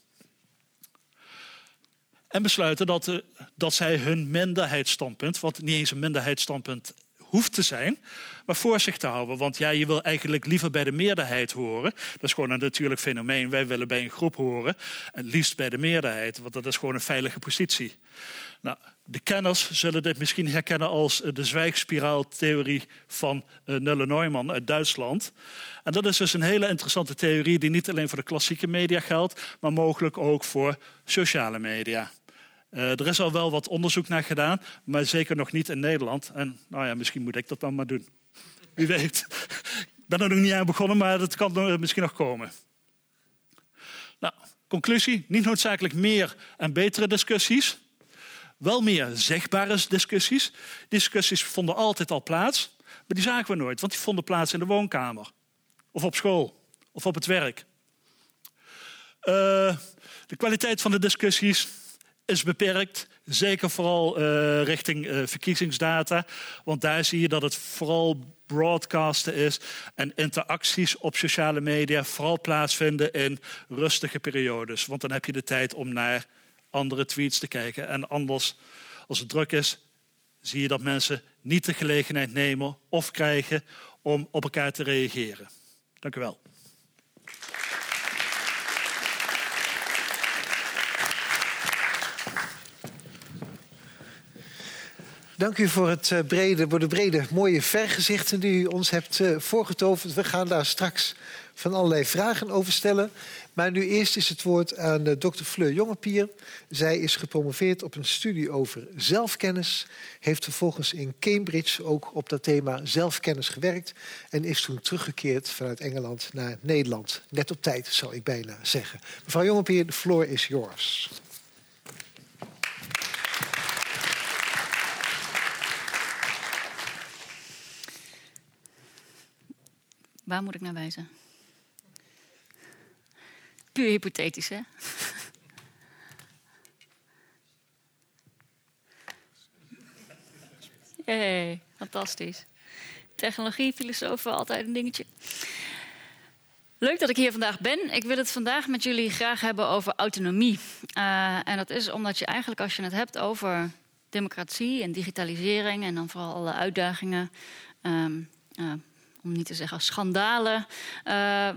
En besluiten dat, de, dat zij hun minderheidsstandpunt, wat niet eens een minderheidsstandpunt hoeft te zijn, maar voor zich te houden. Want ja, je wil eigenlijk liever bij de meerderheid horen. Dat is gewoon een natuurlijk fenomeen. Wij willen bij een groep horen, en liefst bij de meerderheid, want dat is gewoon een veilige positie. Nou, de kenners zullen dit misschien herkennen als de zwijgspiraaltheorie van uh, Nulle Neumann uit Duitsland. En dat is dus een hele interessante theorie die niet alleen voor de klassieke media geldt, maar mogelijk ook voor sociale media. Uh, er is al wel wat onderzoek naar gedaan, maar zeker nog niet in Nederland. En nou ja, misschien moet ik dat dan maar doen. Wie weet. Ik ben er nog niet aan begonnen, maar dat kan misschien nog komen. Nou, conclusie: niet noodzakelijk meer en betere discussies. Wel meer zichtbare discussies. Discussies vonden altijd al plaats, maar die zagen we nooit, want die vonden plaats in de woonkamer. Of op school. Of op het werk. Uh, de kwaliteit van de discussies is beperkt. Zeker vooral uh, richting uh, verkiezingsdata. Want daar zie je dat het vooral broadcasten is en interacties op sociale media vooral plaatsvinden in rustige periodes. Want dan heb je de tijd om naar andere tweets te kijken. En anders, als het druk is, zie je dat mensen niet de gelegenheid nemen of krijgen om op elkaar te reageren. Dank u wel.
Dank u voor, het eh, brede, voor de brede, mooie vergezichten die u ons hebt uh, voorgetoverd. We gaan daar straks van allerlei vragen over stellen. Maar nu eerst is het woord aan uh, dokter Fleur Jongepier. Zij is gepromoveerd op een studie over zelfkennis. Heeft vervolgens in Cambridge ook op dat thema zelfkennis gewerkt. En is toen teruggekeerd vanuit Engeland naar Nederland. Net op tijd, zou ik bijna zeggen. Mevrouw Jongepier, de floor is yours.
Waar moet ik naar wijzen? Puur hypothetisch, hè? Hey, fantastisch. Technologie, filosofen, altijd een dingetje. Leuk dat ik hier vandaag ben. Ik wil het vandaag met jullie graag hebben over autonomie. Uh, en dat is omdat je eigenlijk, als je het hebt over democratie en digitalisering en dan vooral alle uitdagingen, um, uh, om niet te zeggen schandalen, uh,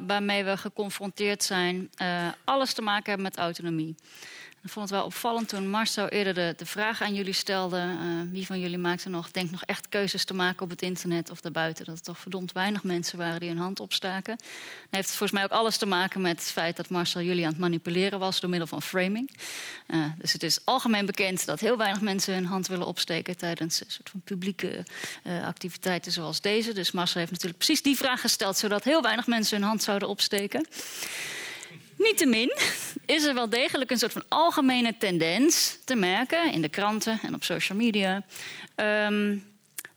waarmee we geconfronteerd zijn, uh, alles te maken hebben met autonomie. Ik vond het wel opvallend toen Marcel eerder de, vraag aan jullie stelde: uh, wie van jullie maakte nog, denkt nog echt keuzes te maken op het internet of daarbuiten? Dat er toch verdomd weinig mensen waren die hun hand opstaken. Dat heeft volgens mij ook alles te maken met het feit dat Marcel jullie aan het manipuleren was door middel van framing. Uh, dus het is algemeen bekend dat heel weinig mensen hun hand willen opsteken tijdens een soort van publieke uh, activiteiten zoals deze. Dus Marcel heeft natuurlijk precies die vraag gesteld, zodat heel weinig mensen hun hand zouden opsteken. Niettemin is er wel degelijk een soort van algemene tendens te merken in de kranten en op social media. Um,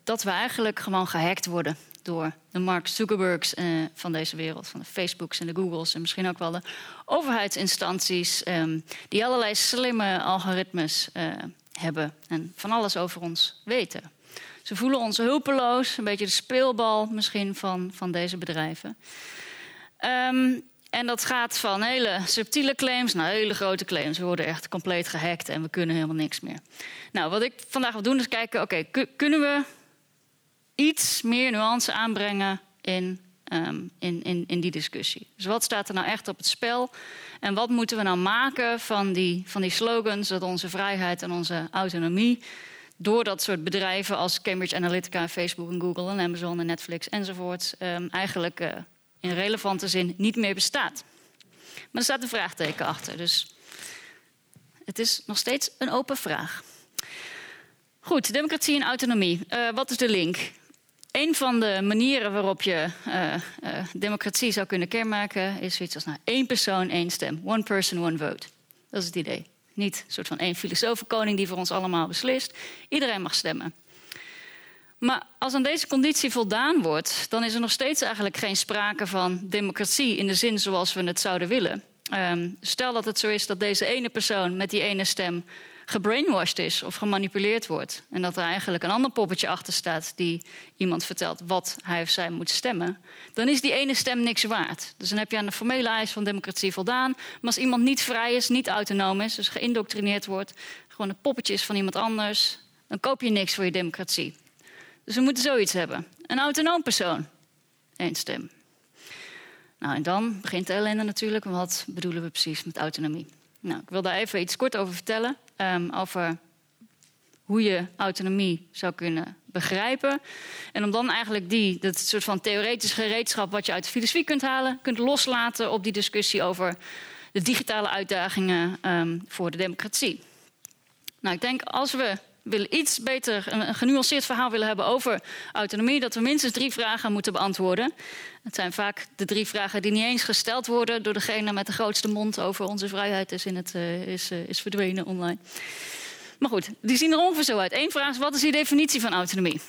dat we eigenlijk gewoon gehackt worden door de Mark Zuckerbergs uh, van deze wereld, van de Facebooks en de Googles en misschien ook wel de overheidsinstanties, um, die allerlei slimme algoritmes uh, hebben en van alles over ons weten. Ze voelen ons hulpeloos, een beetje de speelbal misschien van, van deze bedrijven. Um, en dat gaat van hele subtiele claims naar hele grote claims. We worden echt compleet gehackt en we kunnen helemaal niks meer. Nou, wat ik vandaag wil doen is kijken, oké, kunnen we iets meer nuance aanbrengen in, um, in, in, in die discussie? Dus wat staat er nou echt op het spel? En wat moeten we nou maken van die, van die slogans dat onze vrijheid en onze autonomie door dat soort bedrijven als Cambridge Analytica, Facebook en Google en Amazon en Netflix enzovoort um, eigenlijk uh, in relevante zin niet meer bestaat. Maar er staat een vraagteken achter, dus het is nog steeds een open vraag. Goed, democratie en autonomie. Uh, wat is de link? Een van de manieren waarop je uh, uh, democratie zou kunnen kenmerken is zoiets als nou, één persoon, één stem. One person, one vote. Dat is het idee. Niet een soort van één filosofenkoning die voor ons allemaal beslist. Iedereen mag stemmen. Maar als aan deze conditie voldaan wordt, dan is er nog steeds eigenlijk geen sprake van democratie in de zin zoals we het zouden willen. Um, stel dat het zo is dat deze ene persoon met die ene stem gebrainwashed is of gemanipuleerd wordt. En dat er eigenlijk een ander poppetje achter staat die iemand vertelt wat hij of zij moet stemmen. Dan is die ene stem niks waard. Dus dan heb je aan de formele eis van democratie voldaan. Maar als iemand niet vrij is, niet autonoom is, dus geïndoctrineerd wordt, gewoon een poppetje is van iemand anders, dan koop je niks voor je democratie. Dus we moeten zoiets hebben. Een autonoom persoon. Eén stem. Nou, en dan begint de ellende natuurlijk. Wat bedoelen we precies met autonomie? Nou, ik wil daar even iets kort over vertellen. Um, over hoe je autonomie zou kunnen begrijpen. En om dan eigenlijk die, dat soort van theoretisch gereedschap wat je uit de filosofie kunt halen, kunt loslaten op die discussie over de digitale uitdagingen um, voor de democratie. Nou, ik denk als we willen iets beter een genuanceerd verhaal willen hebben over autonomie, dat we minstens drie vragen moeten beantwoorden. Het zijn vaak de drie vragen die niet eens gesteld worden door degene met de grootste mond over onze vrijheid is, in het, uh, is, uh, is verdwenen online. Maar goed, die zien er ongeveer zo uit. Eén vraag is: wat is die definitie van autonomie?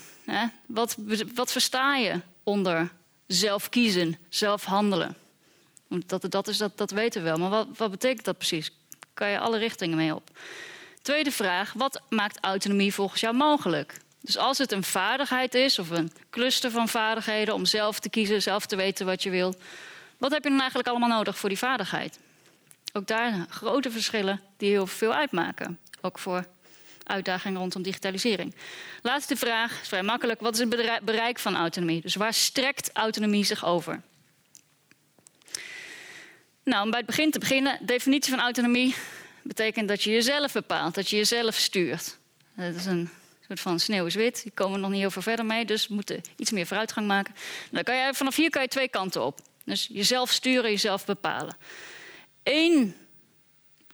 Wat, wat versta je onder zelf kiezen, zelf handelen? Dat, dat, is, dat, dat weten we wel, maar wat, wat betekent dat precies? Kan je alle richtingen mee op? Tweede vraag, wat maakt autonomie volgens jou mogelijk? Dus als het een vaardigheid is of een cluster van vaardigheden om zelf te kiezen, zelf te weten wat je wil, wat heb je dan eigenlijk allemaal nodig voor die vaardigheid? Ook daar grote verschillen die heel veel uitmaken. Ook voor uitdagingen rondom digitalisering. Laatste vraag, is vrij makkelijk. Wat is het bereik van autonomie? Dus waar strekt autonomie zich over? Nou, om bij het begin te beginnen, definitie van autonomie betekent dat je jezelf bepaalt, dat je jezelf stuurt. Dat is een soort van sneeuw is wit. Hier komen we nog niet heel veel verder mee, dus we moeten iets meer vooruitgang maken. Dan kan je, vanaf hier kan je twee kanten op. Dus jezelf sturen, jezelf bepalen. Eén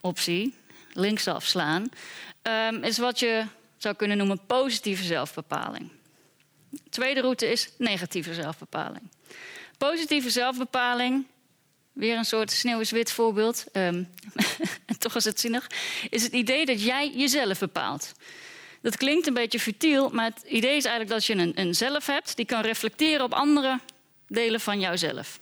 optie, linksaf slaan, um, is wat je zou kunnen noemen positieve zelfbepaling. De tweede route is negatieve zelfbepaling. Positieve zelfbepaling, weer een soort sneeuw wit voorbeeld, um, *laughs* toch is het zinnig, is het idee dat jij jezelf bepaalt. Dat klinkt een beetje futiel, maar het idee is eigenlijk dat je een, een zelf hebt die kan reflecteren op andere delen van jouzelf.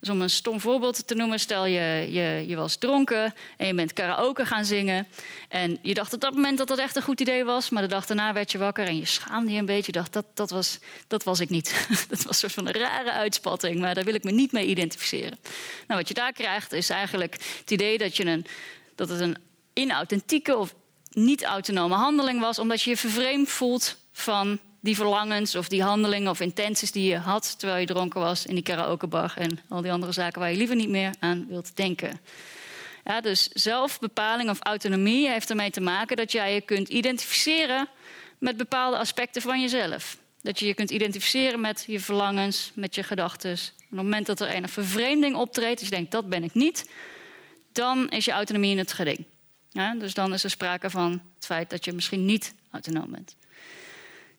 Dus om een stom voorbeeld te noemen, stel je, je, je was dronken en je bent karaoke gaan zingen. En je dacht op dat moment dat dat echt een goed idee was, maar de dag daarna werd je wakker en je schaamde je een beetje. Je dacht, dat, dat, was, dat was ik niet. *laughs* dat was een soort van een rare uitspatting, maar daar wil ik me niet mee identificeren. Nou, wat je daar krijgt is eigenlijk het idee dat, je een, dat het een inauthentieke of niet-autonome handeling was, omdat je je vervreemd voelt van die verlangens of die handelingen of intenties die je had terwijl je dronken was in die karaokebar en al die andere zaken waar je liever niet meer aan wilt denken. Ja, dus zelfbepaling of autonomie heeft ermee te maken dat jij je kunt identificeren met bepaalde aspecten van jezelf. Dat je je kunt identificeren met je verlangens, met je gedachten. Op het moment dat er een vervreemding optreedt, als je denkt dat ben ik niet, dan is je autonomie in het geding. Dus dan is er sprake van het feit dat je misschien niet autonoom bent.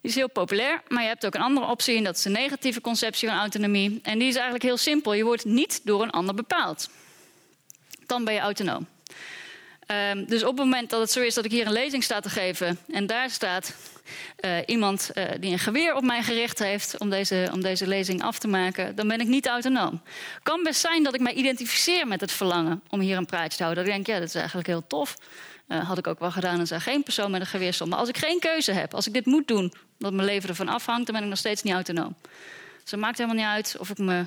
Die is heel populair, maar je hebt ook een andere optie en dat is de negatieve conceptie van autonomie. En die is eigenlijk heel simpel. Je wordt niet door een ander bepaald. Dan ben je autonoom. Um, dus op het moment dat het zo is dat ik hier een lezing sta te geven en daar staat uh, iemand uh, die een geweer op mij gericht heeft om deze, om deze lezing af te maken, dan ben ik niet autonoom. Kan best zijn dat ik mij identificeer met het verlangen om hier een praatje te houden. Dat ik denk, ja, dat is eigenlijk heel tof. Uh, had ik ook wel gedaan als er geen persoon met een geweer stond. Maar als ik geen keuze heb, als ik dit moet doen, omdat mijn leven ervan afhangt, dan ben ik nog steeds niet autonoom. Dus het maakt helemaal niet uit of ik me,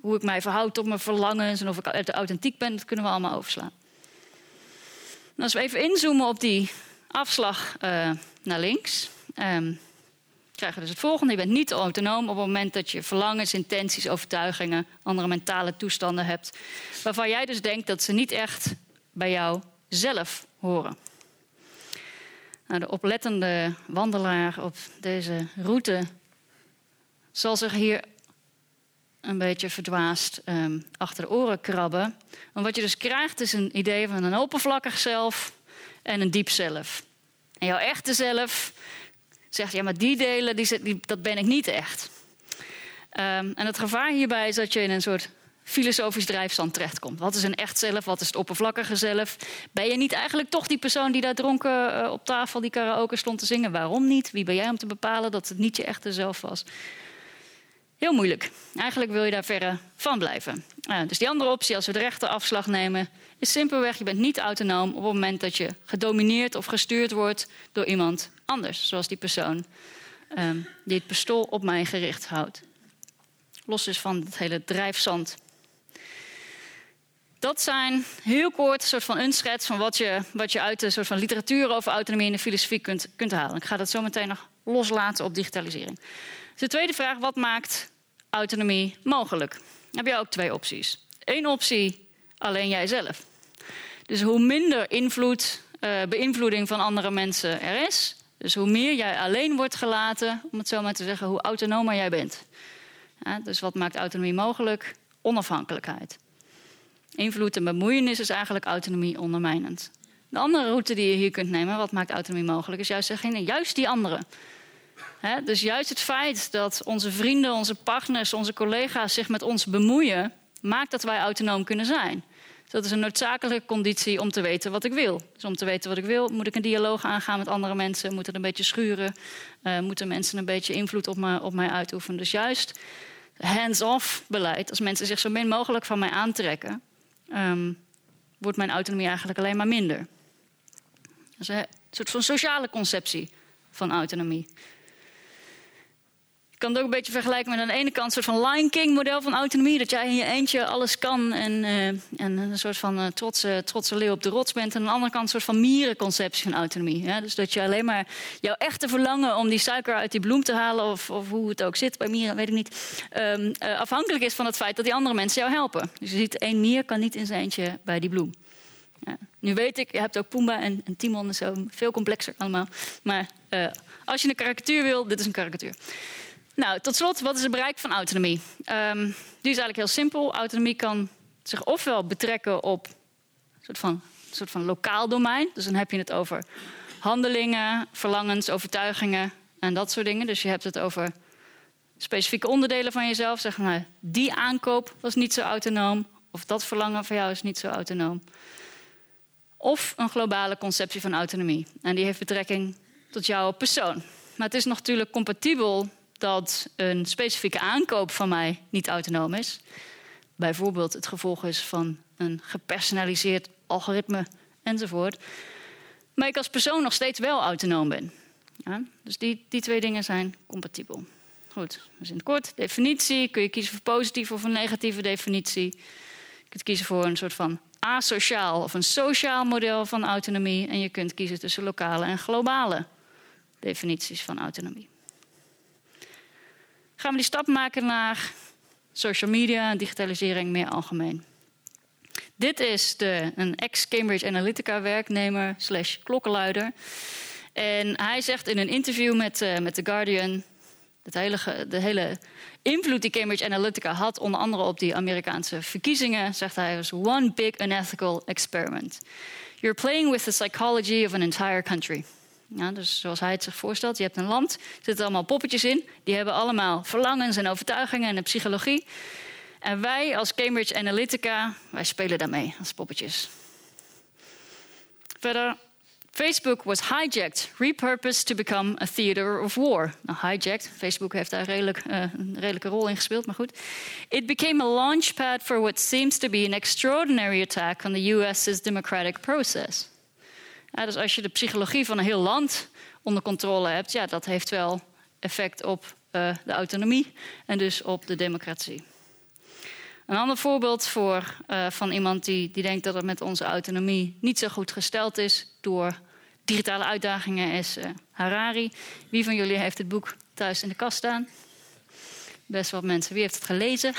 hoe ik mij verhoud tot mijn verlangens en of ik authentiek ben, dat kunnen we allemaal overslaan. En als we even inzoomen op die afslag uh, naar links, um, krijgen we dus het volgende. Je bent niet autonoom op het moment dat je verlangens, intenties, overtuigingen, andere mentale toestanden hebt, waarvan jij dus denkt dat ze niet echt bij jou zelf horen. Nou, de oplettende wandelaar op deze route zal zich hier een beetje verdwaasd um, achter de oren krabben. Want wat je dus krijgt is een idee van een oppervlakkig zelf en een diep zelf. En jouw echte zelf zegt, ja, maar die delen, die, dat ben ik niet echt. Um, en het gevaar hierbij is dat je in een soort filosofisch drijfstand terechtkomt. Wat is een echt zelf? Wat is het oppervlakkige zelf? Ben je niet eigenlijk toch die persoon die daar dronken uh, op tafel die karaoke stond te zingen? Waarom niet? Wie ben jij om te bepalen dat het niet je echte zelf was? Heel moeilijk. Eigenlijk wil je daar verre van blijven. Uh, dus die andere optie, als we de rechte afslag nemen, is simpelweg: je bent niet autonoom op het moment dat je gedomineerd of gestuurd wordt door iemand anders, zoals die persoon um, die het pistool op mij gericht houdt. Los dus van het hele drijfzand dat zijn heel kort een soort van een schets van wat je, wat je uit de soort van literatuur over autonomie en de filosofie kunt, kunt halen. Ik ga dat zo meteen nog loslaten op digitalisering. Dus de tweede vraag, wat maakt autonomie mogelijk? Dan heb je ook twee opties. Eén optie, alleen jijzelf. Dus hoe minder invloed, uh, beïnvloeding van andere mensen er is, dus hoe meer jij alleen wordt gelaten, om het zo maar te zeggen, hoe autonomer jij bent. Dus wat maakt autonomie mogelijk? Onafhankelijkheid. Invloed en bemoeienis is eigenlijk autonomie ondermijnend. De andere route die je hier kunt nemen, wat maakt autonomie mogelijk, is juist zeggen, juist die andere. Dus juist het feit dat onze vrienden, onze partners, onze collega's zich met ons bemoeien, maakt dat wij autonoom kunnen zijn. Dus dat is een noodzakelijke conditie om te weten wat ik wil. Dus om te weten wat ik wil, moet ik een dialoog aangaan met andere mensen, moet het een beetje schuren, uh, moeten mensen een beetje invloed op, op mij uitoefenen. Dus juist hands-off beleid, als mensen zich zo min mogelijk van mij aantrekken, um, wordt mijn autonomie eigenlijk alleen maar minder. Dat is een soort van sociale conceptie van autonomie. Ik kan het ook een beetje vergelijken met aan de ene kant een soort van Lion King model van autonomie. Dat jij in je eentje alles kan en, uh, en een soort van uh, trotse, trotse leeuw op de rots bent. En aan de andere kant een soort van mierenconceptie van autonomie. Dus dat je alleen maar jouw echte verlangen om die suiker uit die bloem te halen, of, of hoe het ook zit bij mieren, weet ik niet. Um, uh, afhankelijk is van het feit dat die andere mensen jou helpen. Dus je ziet, één mier kan niet in zijn eentje bij die bloem. Ja. Nu weet ik, je hebt ook Pumba en, en Timon en zo, veel complexer allemaal. Maar als je een karikatuur wil, dit is een karikatuur. Nou, tot slot, wat is het bereik van autonomie? Die is eigenlijk heel simpel. Autonomie kan zich ofwel betrekken op een soort van, een soort van lokaal domein. Dus dan heb je het over handelingen, verlangens, overtuigingen en dat soort dingen. Dus je hebt het over specifieke onderdelen van jezelf. Zeg maar, die aankoop was niet zo autonoom. Of dat verlangen van jou is niet zo autonoom. Of een globale conceptie van autonomie. En die heeft betrekking tot jouw persoon. Maar het is natuurlijk compatibel dat een specifieke aankoop van mij niet autonoom is. Bijvoorbeeld het gevolg is van een gepersonaliseerd algoritme enzovoort. Maar ik als persoon nog steeds wel autonoom ben. Ja, dus die, die twee dingen zijn compatibel. Goed, dus in het kort, definitie. Kun je kiezen voor positieve of een negatieve definitie. Je kunt kiezen voor een soort van asociaal of een sociaal model van autonomie. En je kunt kiezen tussen lokale en globale definities van autonomie gaan we die stap maken naar social media en digitalisering meer algemeen. Dit is de, een ex-Cambridge Analytica werknemer slash klokkenluider. En hij zegt in een interview met, uh, met The Guardian... Het hele, de hele invloed die Cambridge Analytica had... onder andere op die Amerikaanse verkiezingen... zegt hij, was one big unethical experiment. You're playing with the psychology of an entire country... Ja, dus zoals hij het zich voorstelt, je hebt een land, er zitten allemaal poppetjes in. Die hebben allemaal verlangens en overtuigingen en een psychologie. En wij als Cambridge Analytica, wij spelen daarmee als poppetjes. Verder, Facebook was hijacked, repurposed to become a theater of war. Nou, hijacked, Facebook heeft daar redelijk, uh, een redelijke rol in gespeeld, maar goed. It became a launchpad for what seems to be an extraordinary attack on the US's democratic process. Ja, dus als je de psychologie van een heel land onder controle hebt, ja, dat heeft wel effect op uh, de autonomie en dus op de democratie. Een ander voorbeeld voor, uh, van iemand die, die denkt dat het met onze autonomie niet zo goed gesteld is door digitale uitdagingen is uh, Harari. Wie van jullie heeft het boek thuis in de kast staan? Best wat mensen. Wie heeft het gelezen?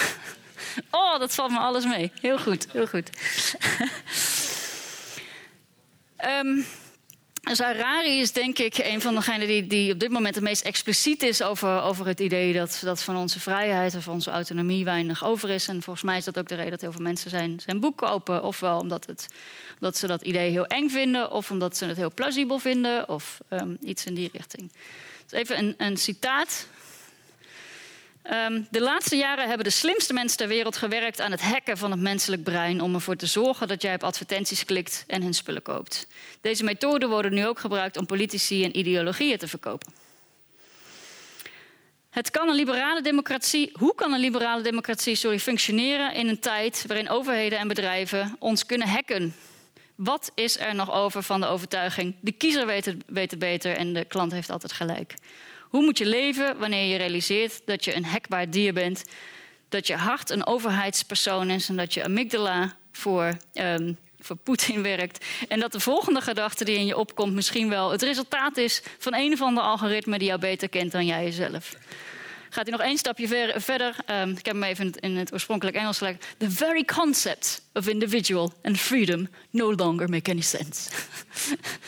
*laughs* oh, dat valt me alles mee. Heel goed, heel goed. *laughs* Dus Harari is denk ik een van degenen die, die op dit moment het meest expliciet is over, over het idee dat, dat van onze vrijheid of onze autonomie weinig over is. En volgens mij is dat ook de reden dat heel veel mensen zijn, zijn boek kopen. Ofwel omdat, het, omdat ze dat idee heel eng vinden, of omdat ze het heel plausibel vinden, of um, iets in die richting. Dus even een, een citaat Um, de laatste jaren hebben de slimste mensen ter wereld gewerkt aan het hacken van het menselijk brein om ervoor te zorgen dat jij op advertenties klikt en hun spullen koopt. Deze methoden worden nu ook gebruikt om politici en ideologieën te verkopen. Het kan een liberale democratie, hoe kan een liberale democratie sorry, functioneren in een tijd waarin overheden en bedrijven ons kunnen hacken? Wat is er nog over van de overtuiging? De kiezer weet het beter en de klant heeft altijd gelijk. Hoe moet je leven wanneer je realiseert dat je een hekbaar dier bent? Dat je hart een overheidspersoon is en dat je amygdala voor, um, voor Poetin werkt. En dat de volgende gedachte die in je opkomt misschien wel het resultaat is van een of ander algoritme die jou beter kent dan jij jezelf. Gaat hij nog één stapje ver, verder? Um, ik heb hem even in het, in het oorspronkelijk Engels gelegd. The very concept of individual and freedom no longer make any sense. *laughs*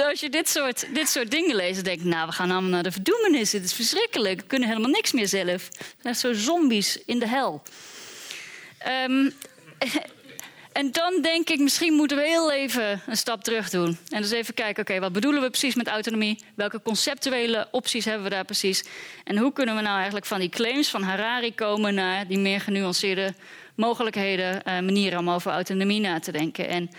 Als je dit soort, dit soort dingen leest, denk je, nou, we gaan allemaal naar de verdoemenis. Dit is verschrikkelijk. We kunnen helemaal niks meer zelf. Net zo zombies in de hel. Um, *laughs* en dan denk ik, misschien moeten we heel even een stap terug doen. En dus even kijken, oké, wat bedoelen we precies met autonomie? Welke conceptuele opties hebben we daar precies? En hoe kunnen we nou eigenlijk van die claims van Harari komen naar die meer genuanceerde mogelijkheden, uh, manieren om over autonomie na te denken? En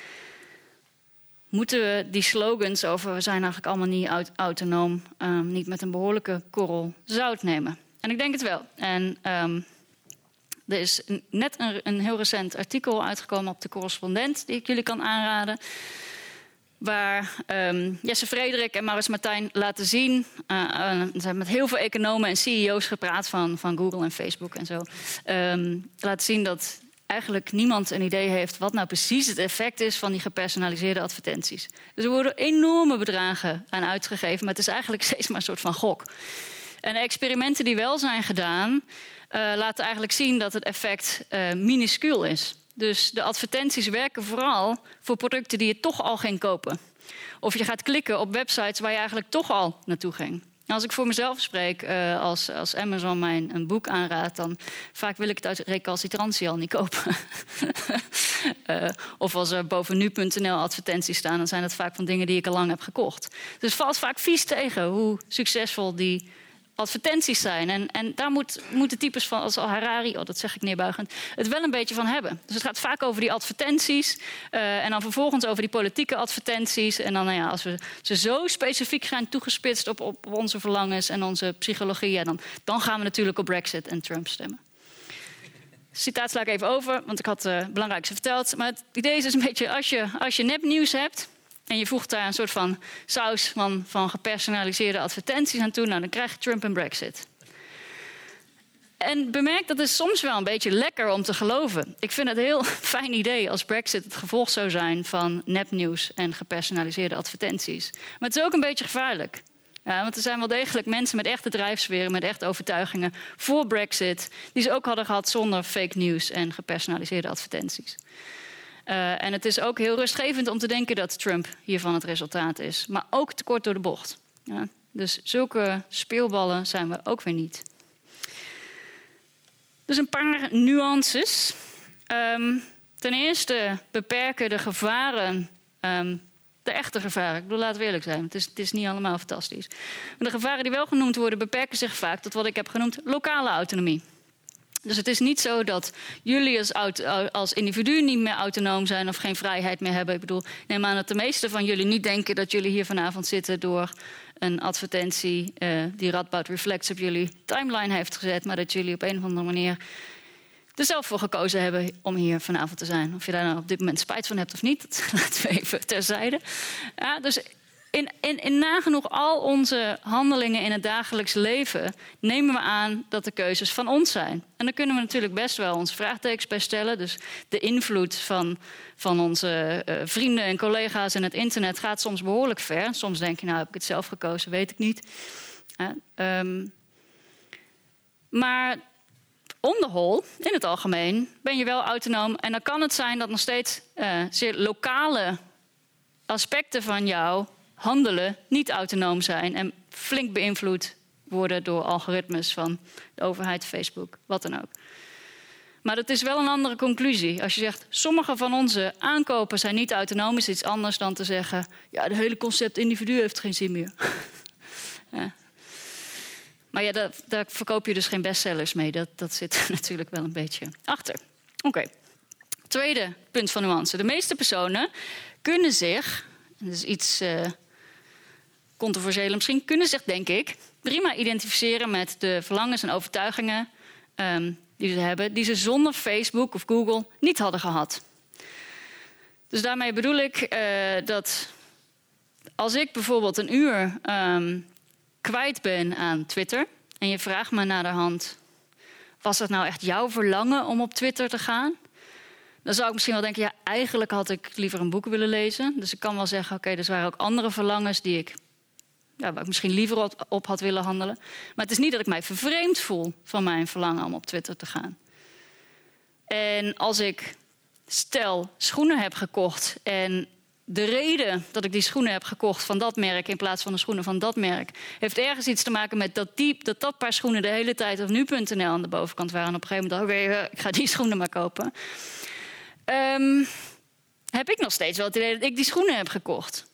moeten we die slogans over we zijn eigenlijk allemaal niet autonoom, um, niet met een behoorlijke korrel zout nemen? En ik denk het wel. En um, er is net een, een, heel recent artikel uitgekomen op de correspondent, die ik jullie kan aanraden. waar um, Jesse Frederik en Maris Martijn laten zien. Uh, ze hebben met heel veel economen en CEO's gepraat van, van Google en Facebook en zo. Laten zien dat eigenlijk niemand een idee heeft wat nou precies het effect is van die gepersonaliseerde advertenties. Dus er worden enorme bedragen aan uitgegeven, maar het is eigenlijk *laughs* steeds maar een soort van gok. En de experimenten die wel zijn gedaan, uh, laten eigenlijk zien dat het effect minuscuul is. Dus de advertenties werken vooral voor producten die je toch al ging kopen. Of je gaat klikken op websites waar je eigenlijk toch al naartoe ging. Als ik voor mezelf spreek, uh, als, als Amazon mij een boek aanraadt, dan vaak wil ik het uit recalcitrantie al niet kopen. uh, *laughs* of als er boven nu.nl advertenties staan, dan zijn dat vaak van dingen die ik al lang heb gekocht. Dus het valt vaak vies tegen hoe succesvol die advertenties zijn. En, en daar moet, moeten types van, als Harari, oh, dat zeg ik neerbuigend, het wel een beetje van hebben. Dus het gaat vaak over die advertenties. Uh, en dan vervolgens over die politieke advertenties. En dan, nou ja, als we ze zo specifiek zijn toegespitst op, op onze verlangens en onze psychologie, dan, dan gaan we natuurlijk op Brexit en Trump stemmen. Citaat sla ik even over, want ik had het belangrijkste verteld. Maar het idee is dus een beetje, als je, als je nepnieuws hebt, en je voegt daar een soort van saus van, van gepersonaliseerde advertenties aan toe. Nou, dan krijg je Trump en Brexit. En bemerk dat is soms wel een beetje lekker om te geloven. Ik vind het een heel *laughs* fijn idee als Brexit het gevolg zou zijn van nepnieuws en gepersonaliseerde advertenties. Maar het is ook een beetje gevaarlijk. Ja, want er zijn wel degelijk mensen met echte drijfsferen, met echte overtuigingen voor Brexit, die ze ook hadden gehad zonder fake news en gepersonaliseerde advertenties. Uh, en het is ook heel rustgevend om te denken dat Trump hiervan het resultaat is. Maar ook te kort door de bocht. Ja, dus zulke speelballen zijn we ook weer niet. Dus een paar nuances. Um, ten eerste beperken de gevaren, um, de echte gevaren. Ik bedoel, laten we eerlijk zijn, het is, het is niet allemaal fantastisch. Maar de gevaren die wel genoemd worden, beperken zich vaak tot wat ik heb genoemd lokale autonomie. Dus het is niet zo dat jullie als, als, individu niet meer autonoom zijn of geen vrijheid meer hebben. Ik bedoel, neem aan dat de meeste van jullie niet denken dat jullie hier vanavond zitten door een advertentie uh, die Radboud Reflex op jullie timeline heeft gezet, maar dat jullie op een of andere manier er zelf voor gekozen hebben om hier vanavond te zijn. Of je daar nou op dit moment spijt van hebt of niet, *laughs* dat laten we even terzijde. Ja, dus in, nagenoeg al onze handelingen in het dagelijks leven nemen we aan dat de keuzes van ons zijn. En daar kunnen we natuurlijk best wel onze vraagtekens bij stellen. Dus de invloed van, van onze uh, vrienden en collega's in het internet gaat soms behoorlijk ver. Soms denk je, nou heb ik het zelf gekozen, weet ik niet. Um, maar whole, in het algemeen, ben je wel autonoom. En dan kan het zijn dat nog steeds uh, zeer lokale aspecten van jou handelen niet autonoom zijn en flink beïnvloed worden door algoritmes van de overheid, Facebook, wat dan ook. Maar dat is wel een andere conclusie. Als je zegt, sommige van onze aankopen zijn niet autonoom, is iets anders dan te zeggen, ja, het hele concept individu heeft geen zin meer. *laughs* Maar ja, daar verkoop je dus geen bestsellers mee. Dat, dat zit *laughs* natuurlijk wel een beetje achter. Oké. Tweede punt van nuance. De meeste personen kunnen zich, dat is iets uh, controversiële misschien, kunnen zich, denk ik, prima identificeren met de verlangens en overtuigingen um, die ze hebben, die ze zonder Facebook of Google niet hadden gehad. Dus daarmee bedoel ik uh, dat als ik bijvoorbeeld een uur um, kwijt ben aan Twitter en je vraagt me naar de hand: was het nou echt jouw verlangen om op Twitter te gaan? Dan zou ik misschien wel denken, ja, eigenlijk had ik liever een boek willen lezen. Dus ik kan wel zeggen, oké, er waren ook andere verlangens die ik ja, waar ik misschien liever op had willen handelen. Maar het is niet dat ik mij vervreemd voel van mijn verlangen om op Twitter te gaan. En als ik stel schoenen heb gekocht en de reden dat ik die schoenen heb gekocht van dat merk in plaats van de schoenen van dat merk, heeft ergens iets te maken met dat die, dat, dat paar schoenen de hele tijd op nu.nl aan de bovenkant waren. En op een gegeven moment dacht ik, ik ga die *laughs* schoenen maar kopen. Um, heb ik nog steeds wel het idee dat ik die schoenen heb gekocht.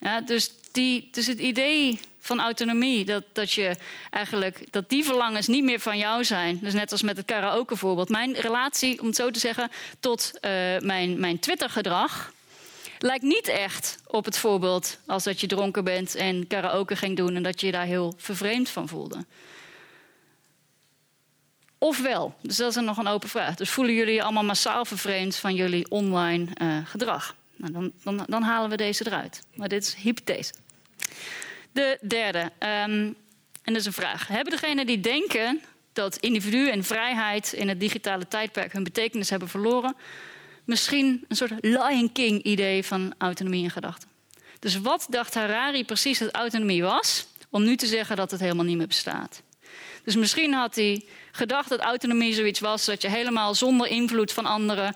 Ja, dus, die, dus het idee van autonomie, dat, dat, je eigenlijk, dat die verlangens niet meer van jou zijn. Dus net als met het karaoke voorbeeld. Mijn relatie, om het zo te zeggen, tot uh, mijn, mijn Twitter-gedrag lijkt niet echt op het voorbeeld als dat je dronken bent en karaoke ging doen en dat je je daar heel vervreemd van voelde. Ofwel, dus dat is nog een open vraag. Dus voelen jullie je allemaal massaal vervreemd van jullie online uh, gedrag? Nou, dan, dan, dan halen we deze eruit. Maar dit is hypothese. De derde, um, en dat is een vraag. Hebben degenen die denken dat individu en vrijheid in het digitale tijdperk hun betekenis hebben verloren, misschien een soort Lion King idee van autonomie in gedachten? Dus wat dacht Harari precies dat autonomie was, om nu te zeggen dat het helemaal niet meer bestaat? Dus misschien had hij gedacht dat autonomie zoiets was dat je helemaal zonder invloed van anderen,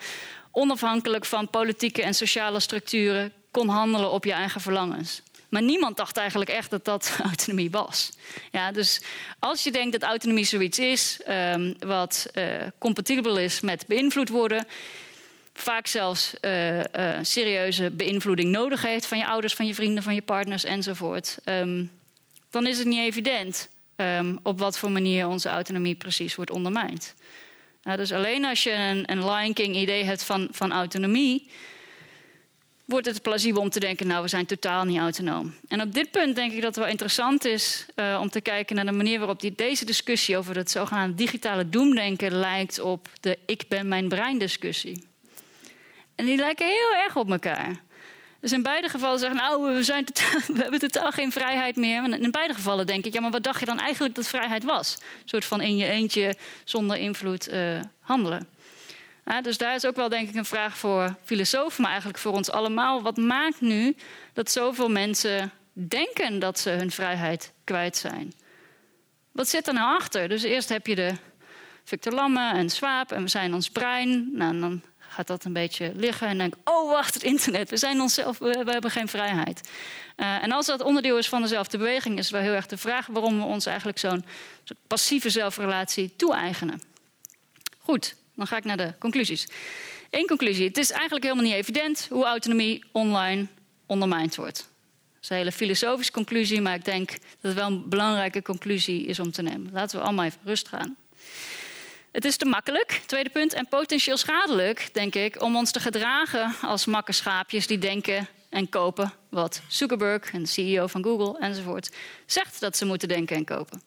onafhankelijk van politieke en sociale structuren, kon handelen op je eigen verlangens. Maar niemand dacht eigenlijk echt dat dat *laughs* autonomie was. Ja, dus als je denkt dat autonomie zoiets is um, wat uh, compatibel is met beïnvloed worden, vaak zelfs uh, uh, serieuze beïnvloeding nodig heeft van je ouders, van je vrienden, van je partners enzovoort, um, dan is het niet evident um, op wat voor manier onze autonomie precies wordt ondermijnd. Nou, dus alleen als je een, een Lion King idee hebt van, van autonomie, wordt het plausibel om te denken, nou, we zijn totaal niet autonoom. En op dit punt denk ik dat het wel interessant is uh, om te kijken naar de manier waarop die, deze discussie over het zogenaamde digitale doemdenken lijkt op de ik ben mijn brein discussie. En die lijken heel erg op elkaar. Dus in beide gevallen zeggen, nou, we, zijn *laughs* we hebben totaal geen vrijheid meer. En in beide gevallen denk ik, ja, maar wat dacht je dan eigenlijk dat vrijheid was? Een soort van in je eentje zonder invloed uh, handelen. Dus daar is ook wel denk ik een vraag voor filosofen, maar eigenlijk voor ons allemaal. Wat maakt nu dat zoveel mensen denken dat ze hun vrijheid kwijt zijn? Wat zit er nou achter? Dus eerst heb je de Victor Lamme en Swaap en we zijn ons brein. Nou, dan gaat dat een beetje liggen en denk oh wacht, het internet, we zijn onszelf, we, hebben geen vrijheid. Uh, en als dat onderdeel is van dezelfde beweging, is het wel heel erg de vraag waarom we ons eigenlijk zo'n passieve zelfrelatie toe-eigenen. Goed, dan ga ik naar de conclusies. Eén conclusie. Het is eigenlijk helemaal niet evident hoe autonomie online ondermijnd wordt. Dat is een hele filosofische conclusie, maar ik denk dat het wel een belangrijke conclusie is om te nemen. Laten we allemaal even rust gaan. Het is te makkelijk, tweede punt, en potentieel schadelijk, denk ik, om ons te gedragen als makkerschaapjes die denken en kopen wat Zuckerberg, en de CEO van Google enzovoort, zegt dat ze moeten denken en kopen.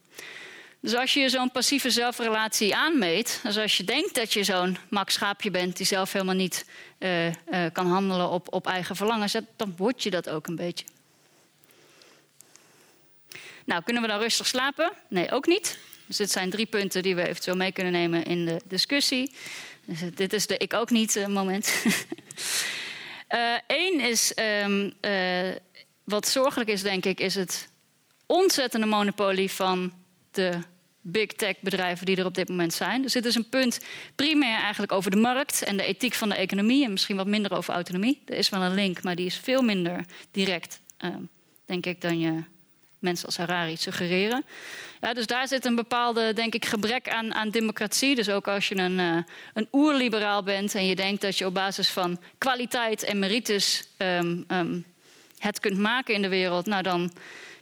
Dus als je zo'n passieve zelfrelatie aanmeet, dus als je denkt dat je zo'n makschaapje bent die zelf helemaal niet uh, uh, kan handelen op, op eigen verlangens, dan word je dat ook een beetje. Nou, kunnen we dan rustig slapen? Nee, ook niet. Dus dit zijn drie punten die we eventueel mee kunnen nemen in de discussie. Dus dit is de ik ook niet moment. *laughs* Eén is, um, wat zorgelijk is denk ik, is het ontzettende monopolie van de big tech bedrijven die er op dit moment zijn. Dus dit is een punt primair eigenlijk over de markt en de ethiek van de economie en misschien wat minder over autonomie. Er is wel een link, maar die is veel minder direct, uh, denk ik, dan je mensen als Harari suggereren. Ja, dus daar zit een bepaalde, denk ik, gebrek aan, aan democratie. Dus ook als je een, uh, een oerliberaal bent en je denkt dat je op basis van kwaliteit en merites um, um, het kunt maken in de wereld, nou dan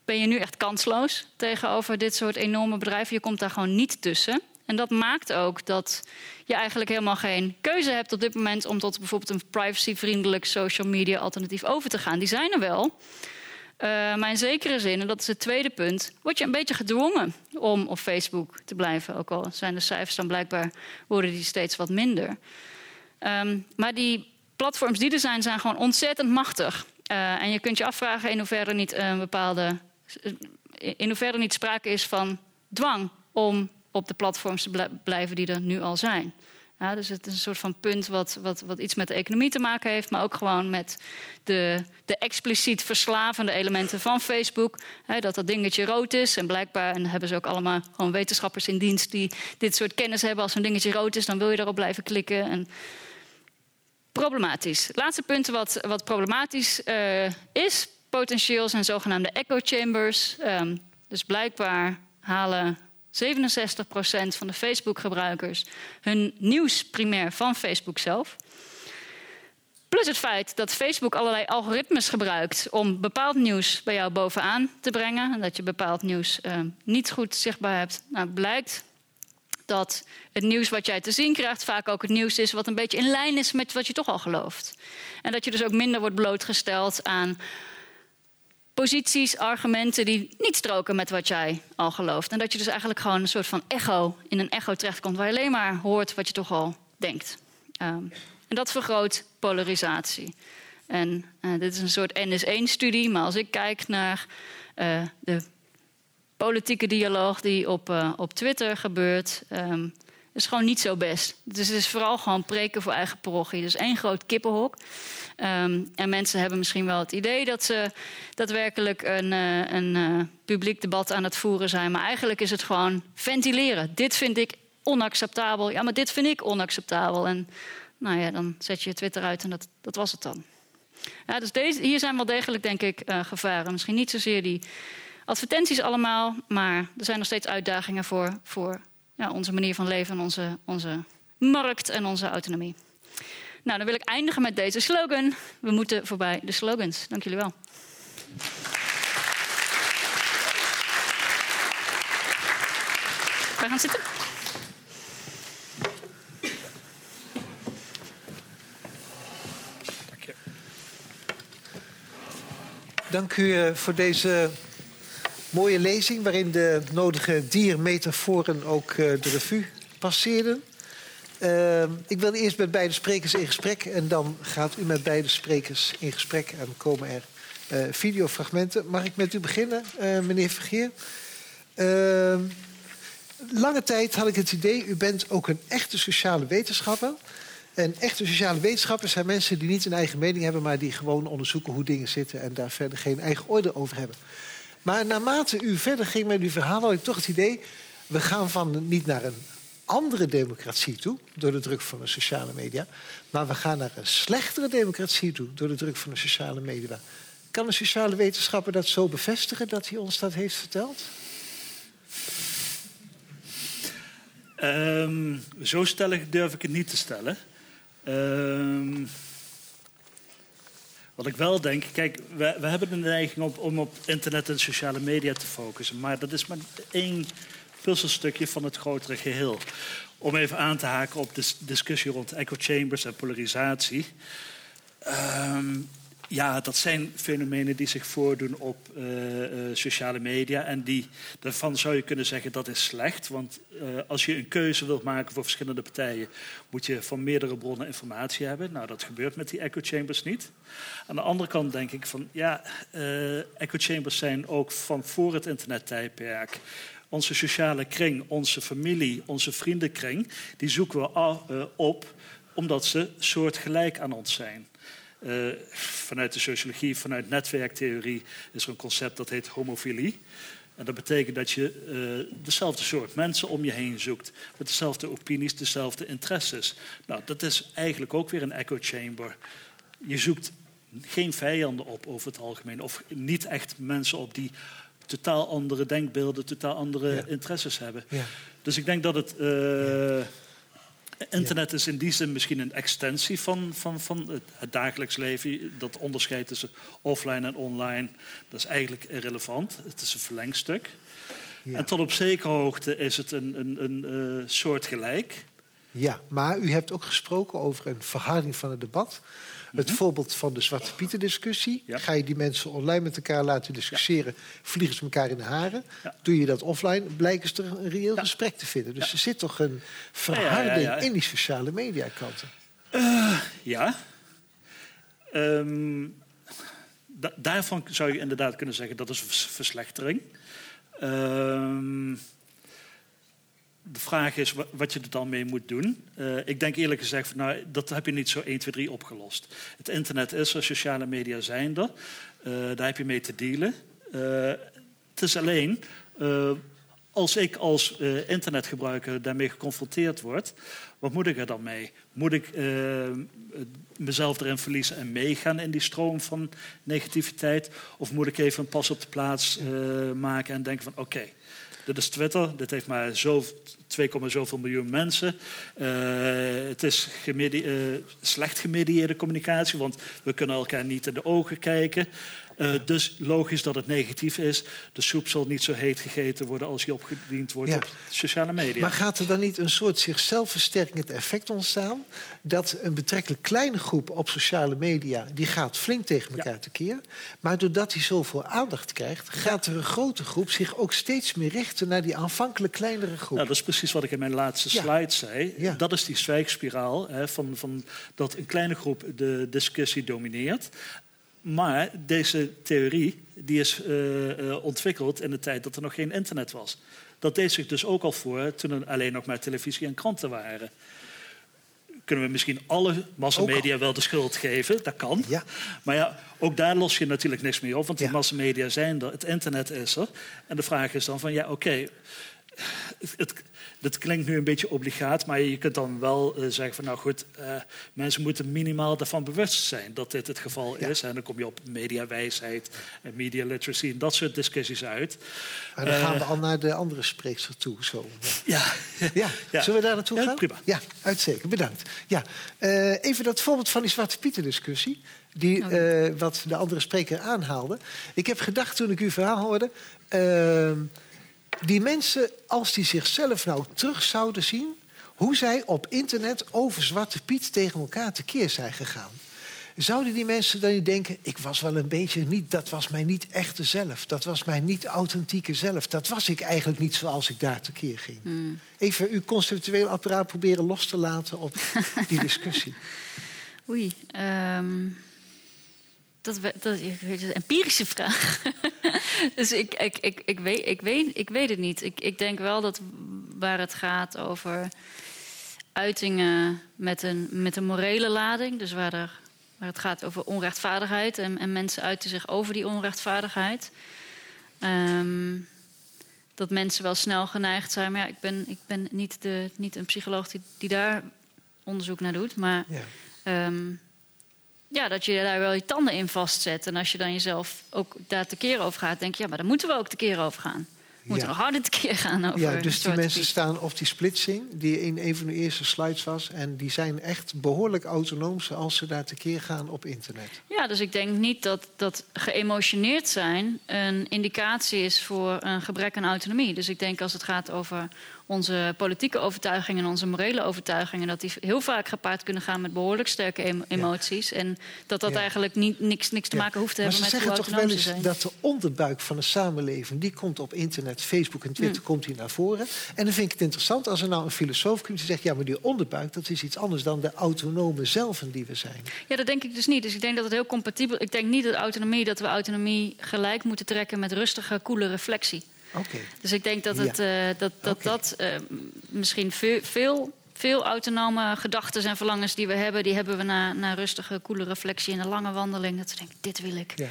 ben je nu echt kansloos tegenover dit soort enorme bedrijven. Je komt daar gewoon niet tussen. En dat maakt ook dat je eigenlijk helemaal geen keuze hebt op dit moment om tot bijvoorbeeld een privacyvriendelijk social media alternatief over te gaan. Die zijn er wel. Uh, maar in zekere zin, en dat is het tweede punt, word je een beetje gedwongen om op Facebook te blijven. Ook al zijn de cijfers dan blijkbaar, worden die steeds wat minder. Um, maar die platforms die er zijn, zijn gewoon ontzettend machtig. Uh, en je kunt je afvragen in hoeverre niet een bepaalde in hoeverre niet sprake is van dwang om op de platforms te blijven die er nu al zijn. Ja, dus het is een soort van punt wat, wat, wat iets met de economie te maken heeft, maar ook gewoon met de, de expliciet verslavende elementen van Facebook. Dat dat dingetje rood is en blijkbaar, en hebben ze ook allemaal gewoon wetenschappers in dienst die dit soort kennis hebben. Als zo'n dingetje rood is, dan wil je erop blijven klikken. En problematisch. Het laatste punt wat, wat problematisch uh, is, potentieel zijn zogenaamde echo chambers. Um, dus blijkbaar halen 67% van de Facebook-gebruikers hun nieuws primair van Facebook zelf. Plus het feit dat Facebook allerlei algoritmes gebruikt om bepaald nieuws bij jou bovenaan te brengen. En dat je bepaald nieuws uh, niet goed zichtbaar hebt. Nou, blijkt dat het nieuws wat jij te zien krijgt vaak ook het nieuws is wat een beetje in lijn is met wat je toch al gelooft. En dat je dus ook minder wordt blootgesteld aan posities, argumenten die niet stroken met wat jij al gelooft. En dat je dus eigenlijk gewoon een soort van echo, in een echo terechtkomt waar je alleen maar hoort wat je toch al denkt. Um, en dat vergroot polarisatie. En eh, dit is een soort NS1-studie, maar als ik kijk naar eh, de politieke dialoog die op, eh, op Twitter gebeurt, ehm, is gewoon niet zo best. Dus het is vooral gewoon preken voor eigen parochie. Dus één groot kippenhok. Ehm, en mensen hebben misschien wel het idee dat ze daadwerkelijk een, uh, een uh, publiek debat aan het voeren zijn. Maar eigenlijk is het gewoon ventileren. Dit vind ik onacceptabel. Ja, maar dit vind ik onacceptabel. En nou ja, dan zet je je Twitter uit en dat, dat was het dan. Ja, dus deze, hier zijn wel degelijk, denk ik, uh, gevaren. Misschien niet zozeer die advertenties allemaal, maar er zijn nog steeds uitdagingen voor, voor onze manier van leven, onze, onze markt en onze autonomie. Nou, dan wil ik eindigen met deze slogan. We moeten voorbij de slogans. Dank jullie wel. Wij gaan zitten.
Dank
u eh, voor deze mooie lezing... waarin de nodige diermetaforen ook uh, de revue passeerden. Uh, ik wil eerst met beide sprekers in gesprek... en dan gaat u met beide sprekers in gesprek... en komen er uh, videofragmenten. Mag ik met u beginnen, uh, meneer Vergeer? Ehm, lange tijd had ik het idee... u bent ook een echte sociale wetenschapper... En echte sociale wetenschappers zijn mensen die niet een eigen mening hebben... maar die gewoon onderzoeken hoe dingen zitten... en daar verder geen eigen orde over hebben. Maar naarmate u verder ging met uw verhaal... had ik toch het idee... we gaan van niet naar een andere democratie toe... door de druk van de sociale media... maar we gaan naar een slechtere democratie toe... door de druk van de sociale media. Kan een sociale wetenschapper dat zo bevestigen... dat hij ons dat heeft verteld?
Um, zo stellig durf ik het niet te stellen... Um, wat ik wel denk, kijk, we, we hebben de neiging op, om op internet en sociale media te focussen, maar dat is maar één puzzelstukje van het grotere geheel. Om even aan te haken op de discussie rond echo chambers en polarisatie. Um, ja, dat zijn fenomenen die zich voordoen op uh, uh, sociale media. En die, daarvan zou je kunnen zeggen dat is slecht. Want uh, als je een keuze wilt maken voor verschillende partijen, moet je van meerdere bronnen informatie hebben. Nou, dat gebeurt met die echo chambers niet. Aan de andere kant denk ik van ja, echo chambers zijn ook van voor het internettijdperk. Onze sociale kring, onze familie, onze vriendenkring, die zoeken we op omdat ze soortgelijk aan ons zijn. Uh, vanuit de sociologie, vanuit netwerktheorie, is er een concept dat heet homofilie. En dat betekent dat je uh, dezelfde soort mensen om je heen zoekt. Met dezelfde opinies, dezelfde interesses. Nou, dat is eigenlijk ook weer een echo chamber. Je zoekt geen vijanden op over het algemeen. Of niet echt mensen op die totaal andere denkbeelden, totaal andere ja. interesses hebben. Ja. Dus ik denk dat het. Uh, ja. Internet is in die zin misschien een extensie van, van, van het, het, dagelijks leven. Dat onderscheid tussen offline en online, dat is eigenlijk irrelevant. Het is een verlengstuk. Ja. En tot op zekere hoogte is het een, een, een uh, soort gelijk.
Ja, maar u hebt ook gesproken over een verharding van het debat. Het voorbeeld van de Zwarte Pieten discussie. Ja. Ga je die mensen online met elkaar laten discussiëren, vliegen ze elkaar in de haren. Doe je dat offline, blijken ze er een reëel gesprek te vinden. Dus er zit toch een verharding in die sociale media kanten.
Uh, ja. Um, da daarvan zou je inderdaad kunnen zeggen dat is een verslechtering. Um, de vraag is wat je er dan mee moet doen. Uh, ik denk eerlijk gezegd, nou, dat heb je niet zo 1, 2, 3 opgelost. Het internet is er, sociale media zijn er. Uh, daar heb je mee te dealen. Uh, het is alleen, als ik als internetgebruiker daarmee geconfronteerd word, wat moet ik er dan mee? Moet ik mezelf erin verliezen en meegaan in die stroom van negativiteit? Of moet ik even een pas op de plaats maken en denken van oké, dit is Twitter, dit heeft maar zo 2, zoveel miljoen mensen. Uh, het is uh, slecht gemedieerde communicatie, want we kunnen elkaar niet in de ogen kijken. Uh, dus logisch dat het negatief is. De soep zal niet zo heet gegeten worden als die opgediend wordt ja. op sociale media.
Maar gaat er dan niet een soort zichzelf het effect ontstaan dat een betrekkelijk kleine groep op sociale media die gaat flink tegen elkaar tekeer. Maar doordat die zoveel aandacht krijgt, gaat er een grote groep zich ook steeds meer richten naar die aanvankelijk kleinere groep.
Nou, dat is precies wat ik in mijn laatste
Ja.
slide zei.
Ja.
Dat is die zwijgspiraal, hè, van, van dat een kleine groep de discussie domineert. Maar deze theorie die is eh, eh, ontwikkeld in de tijd dat er nog geen internet was. Dat deed zich dus ook al voor toen er alleen nog maar televisie en kranten waren. Kunnen we misschien alle massamedia wel de schuld geven? Dat kan.
Ja.
Maar ja, ook daar los je natuurlijk niks mee op, want die
Ja.
massamedia zijn er, het internet is er. En de vraag is dan van, ja, oké, het, dat klinkt nu een beetje obligaat, maar je kunt dan wel eh, zeggen van, nou goed, eh, mensen moeten minimaal daarvan bewust zijn dat dit het geval
Ja.
is. En dan kom je op mediawijsheid en media literacy en dat soort discussies uit.
Maar dan
Eh,
gaan we al naar de andere spreekster toe. Zo.
Ja, *laughs*
Ja,
Ja.
zullen we daar naartoe
Ja,
gaan?
prima.
Ja, uitstekend. Bedankt. Ja, eh, even dat voorbeeld van die Zwarte Pieten discussie. Die,
Oh.
eh, wat de andere spreker aanhaalde. Ik heb gedacht toen ik uw verhaal hoorde... ehm, die mensen, als die zichzelf nou terug zouden zien... hoe zij op internet over Zwarte Piet tegen elkaar tekeer zijn gegaan. Zouden die mensen dan niet denken... ik was wel een beetje niet... dat was mijn niet echte zelf. Dat was mijn niet authentieke zelf. Dat was ik eigenlijk niet zoals ik daar tekeer ging. Even uw conceptueel apparaat proberen los te laten op die *laughs* discussie.
Oei. ehm, dat, dat het, een empirische vraag. *laughs* dus ik, ik, ik, ik, weet, ik, weet, ik weet het niet. Ik, ik denk wel dat waar het gaat over uitingen met een, met een morele lading, dus waar, er, waar het gaat over onrechtvaardigheid en, en mensen uiten zich over die onrechtvaardigheid. ehm, dat mensen wel snel geneigd zijn. Maar ja, ik ben, ik ben niet, de, niet een psycholoog die, die daar onderzoek naar doet. Maar
Ja.
Ehm, ja, dat je daar wel je tanden in vastzet. En als je dan jezelf ook daar tekeer over gaat, denk je, ja, maar daar moeten we ook tekeer over gaan. We moeten
Ja.
nog harder tekeer gaan over
ja, dus die mensen staan op die splitsing... die in een van de eerste slides was... en die zijn echt behoorlijk autonoom... zoals ze daar tekeer gaan op internet.
Ja, dus ik denk niet dat, dat geëmotioneerd zijn een indicatie is voor een gebrek aan autonomie. Dus ik denk als het gaat over onze politieke overtuigingen en onze morele overtuigingen, dat die heel vaak gepaard kunnen gaan met behoorlijk sterke em- emoties. En dat dat
Ja.
eigenlijk niet, niks, niks te maken hoeft te
maar
hebben
ze
met
zeggen toch wel eens
zijn.
dat de onderbuik van de samenleving... die komt op internet, Facebook en Twitter,
Hm.
komt hier naar voren. En dan vind ik het interessant als er nou een filosoof komt... die zegt, ja, maar die onderbuik, dat is iets anders... dan de autonome zelven die we zijn.
Ja, dat denk ik dus niet. Dus ik denk dat het heel compatibel Ik denk niet dat autonomie, dat we autonomie gelijk moeten trekken met rustige, koele reflectie. Dus ik denk dat
Ja.
het, eh, dat, dat, dat eh, misschien veel, veel, veel autonome gedachten en verlangens die we hebben, die hebben we na, na rustige, koele reflectie en een lange wandeling. Dat we denken, dit wil ik.
Ja.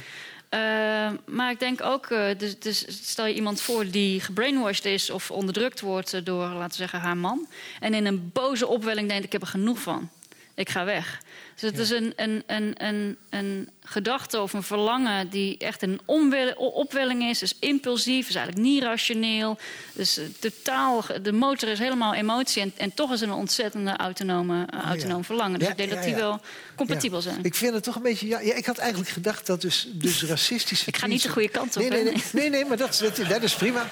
Eh, maar ik denk ook, dus, dus stel je iemand voor die gebrainwashed is of onderdrukt wordt door, laten we zeggen, haar man. En in een boze opwelling denkt, ik heb er genoeg van. Ik ga weg. Dus het is een, een, een, een, een gedachte of een verlangen die echt een opwelling is. Dus impulsief, is eigenlijk niet rationeel. Dus totaal, de motor is helemaal emotie. En, en toch is het een ontzettende autonome, eh, autonoom verlangen. Dus
Ja,
ik denk dat die wel compatibel zijn.
Ik vind het toch een beetje... Ja, ik had eigenlijk gedacht dat dus, dus racistische
Ik ga niet de goede kant op,
Nee, nee, nee, nee maar dat, dat, dat is prima.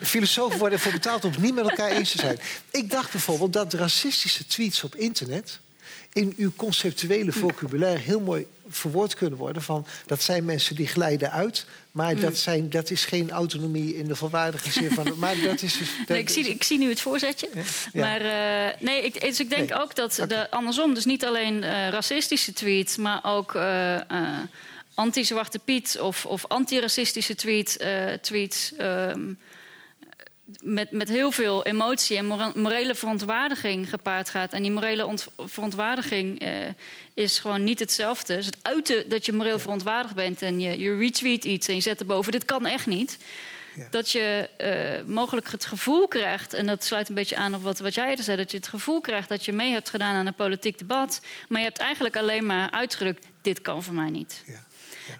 Filosofen worden ervoor betaald om het niet met elkaar eens te zijn. Ik dacht bijvoorbeeld dat racistische tweets op internet... in uw conceptuele vocabulaire heel mooi verwoord kunnen worden... van dat zijn mensen die glijden uit... maar dat, zijn, dat is geen autonomie in de volwaardige zin van... maar dat is dus, *laughs* dat
Nee, ik, zie, ik zie nu het voorzetje.
Ja. *laughs*
Maar eh, nee, ik, dus ik denk
Nee.
ook dat de, andersom, dus niet alleen eh, racistische tweets, maar ook eh, anti-Zwarte Piet of, of anti-racistische tweet, tweets. ehm, met, met heel veel emotie en morele verontwaardiging gepaard gaat. En die morele ont- verontwaardiging eh, is gewoon niet hetzelfde. Dus het uiten dat je moreel verontwaardigd bent en je, je retweet iets en je zet erboven, dit kan echt niet.
Ja.
Dat je eh, mogelijk het gevoel krijgt, en dat sluit een beetje aan op wat, wat jij eerder zei, dat je het gevoel krijgt dat je mee hebt gedaan aan een politiek debat, maar je hebt eigenlijk alleen maar uitgedrukt, dit kan voor mij niet.
Ja.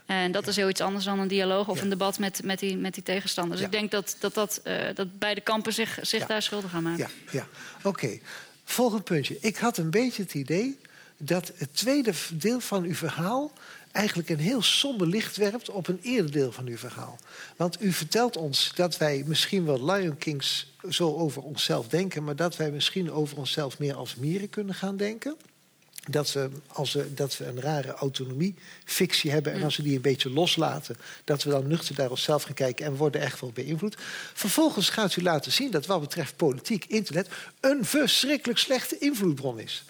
En dat is heel iets anders dan een dialoog of een debat met, met, die, met die tegenstanders. Ik denk dat, dat, dat, eh, dat beide kampen zich, zich daar schuldig aan maken.
Ja, ja. oké. Volgend puntje. Ik had een beetje het idee dat het tweede deel van uw verhaal eigenlijk een heel somber licht werpt op een eerder deel van uw verhaal. Want u vertelt ons dat wij misschien wel Lion Kings zo over onszelf denken, maar dat wij misschien over onszelf meer als mieren kunnen gaan denken. Dat we, als we, dat we een rare autonomie-fictie hebben. En als we die een beetje loslaten, dat we dan nuchter naar onszelf gaan kijken en worden echt wel beïnvloed. Vervolgens gaat u laten zien dat wat betreft politiek, internet, een verschrikkelijk slechte invloedbron is.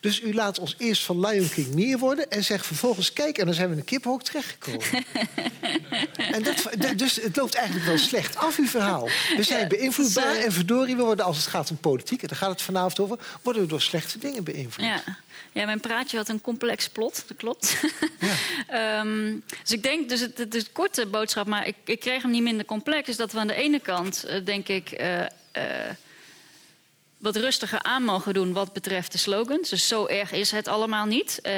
Dus u laat ons eerst van Lion King meer worden en zegt vervolgens: kijk, en dan zijn we in een kippenhok terechtgekomen. *laughs* en dat, dus het loopt eigenlijk wel slecht af, uw verhaal. We zijn beïnvloedbaar en verdorie, we worden als het gaat om politiek, en daar gaat het vanavond over, worden we door slechte dingen beïnvloed.
Ja. Ja, mijn praatje had een complex plot, dat klopt. *laughs* Ja. um, dus ik denk, dus het, het is een korte boodschap, maar ik, ik, kreeg hem niet minder complex. Is dat we aan de ene kant, uh, denk ik, uh, uh, wat rustiger aan mogen doen wat betreft de slogans. Dus zo erg is het allemaal niet. Uh,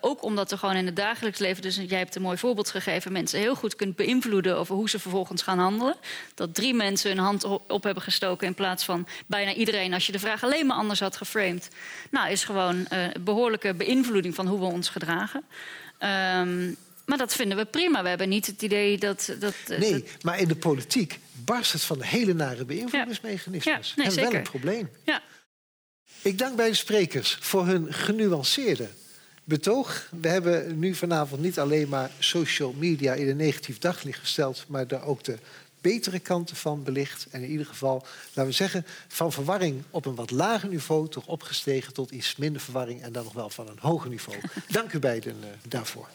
ook omdat er gewoon in het dagelijks leven, dus jij hebt een mooi voorbeeld gegeven, mensen heel goed kunt beïnvloeden over hoe ze vervolgens gaan handelen. Dat drie mensen hun hand op hebben gestoken in plaats van bijna iedereen, als je de vraag alleen maar anders had geframed. Nou, is gewoon uh, behoorlijke beïnvloeding van hoe we ons gedragen. Um, maar dat vinden we prima. We hebben niet het idee dat. dat
nee,
dat...
maar in de politiek barst het van de hele nare beïnvloedingsmechanismes.
Ja, nee,
en
zeker.
wel een probleem.
Ja.
Ik dank bij de sprekers voor hun genuanceerde betoog. We hebben nu vanavond niet alleen maar social media in een negatief daglicht gesteld, maar daar ook de betere kanten van belicht. En in ieder geval, laten we zeggen, van verwarring op een wat lager niveau toch opgestegen tot iets minder verwarring en dan nog wel van een hoger niveau. *laughs* Dank u beiden uh, daarvoor.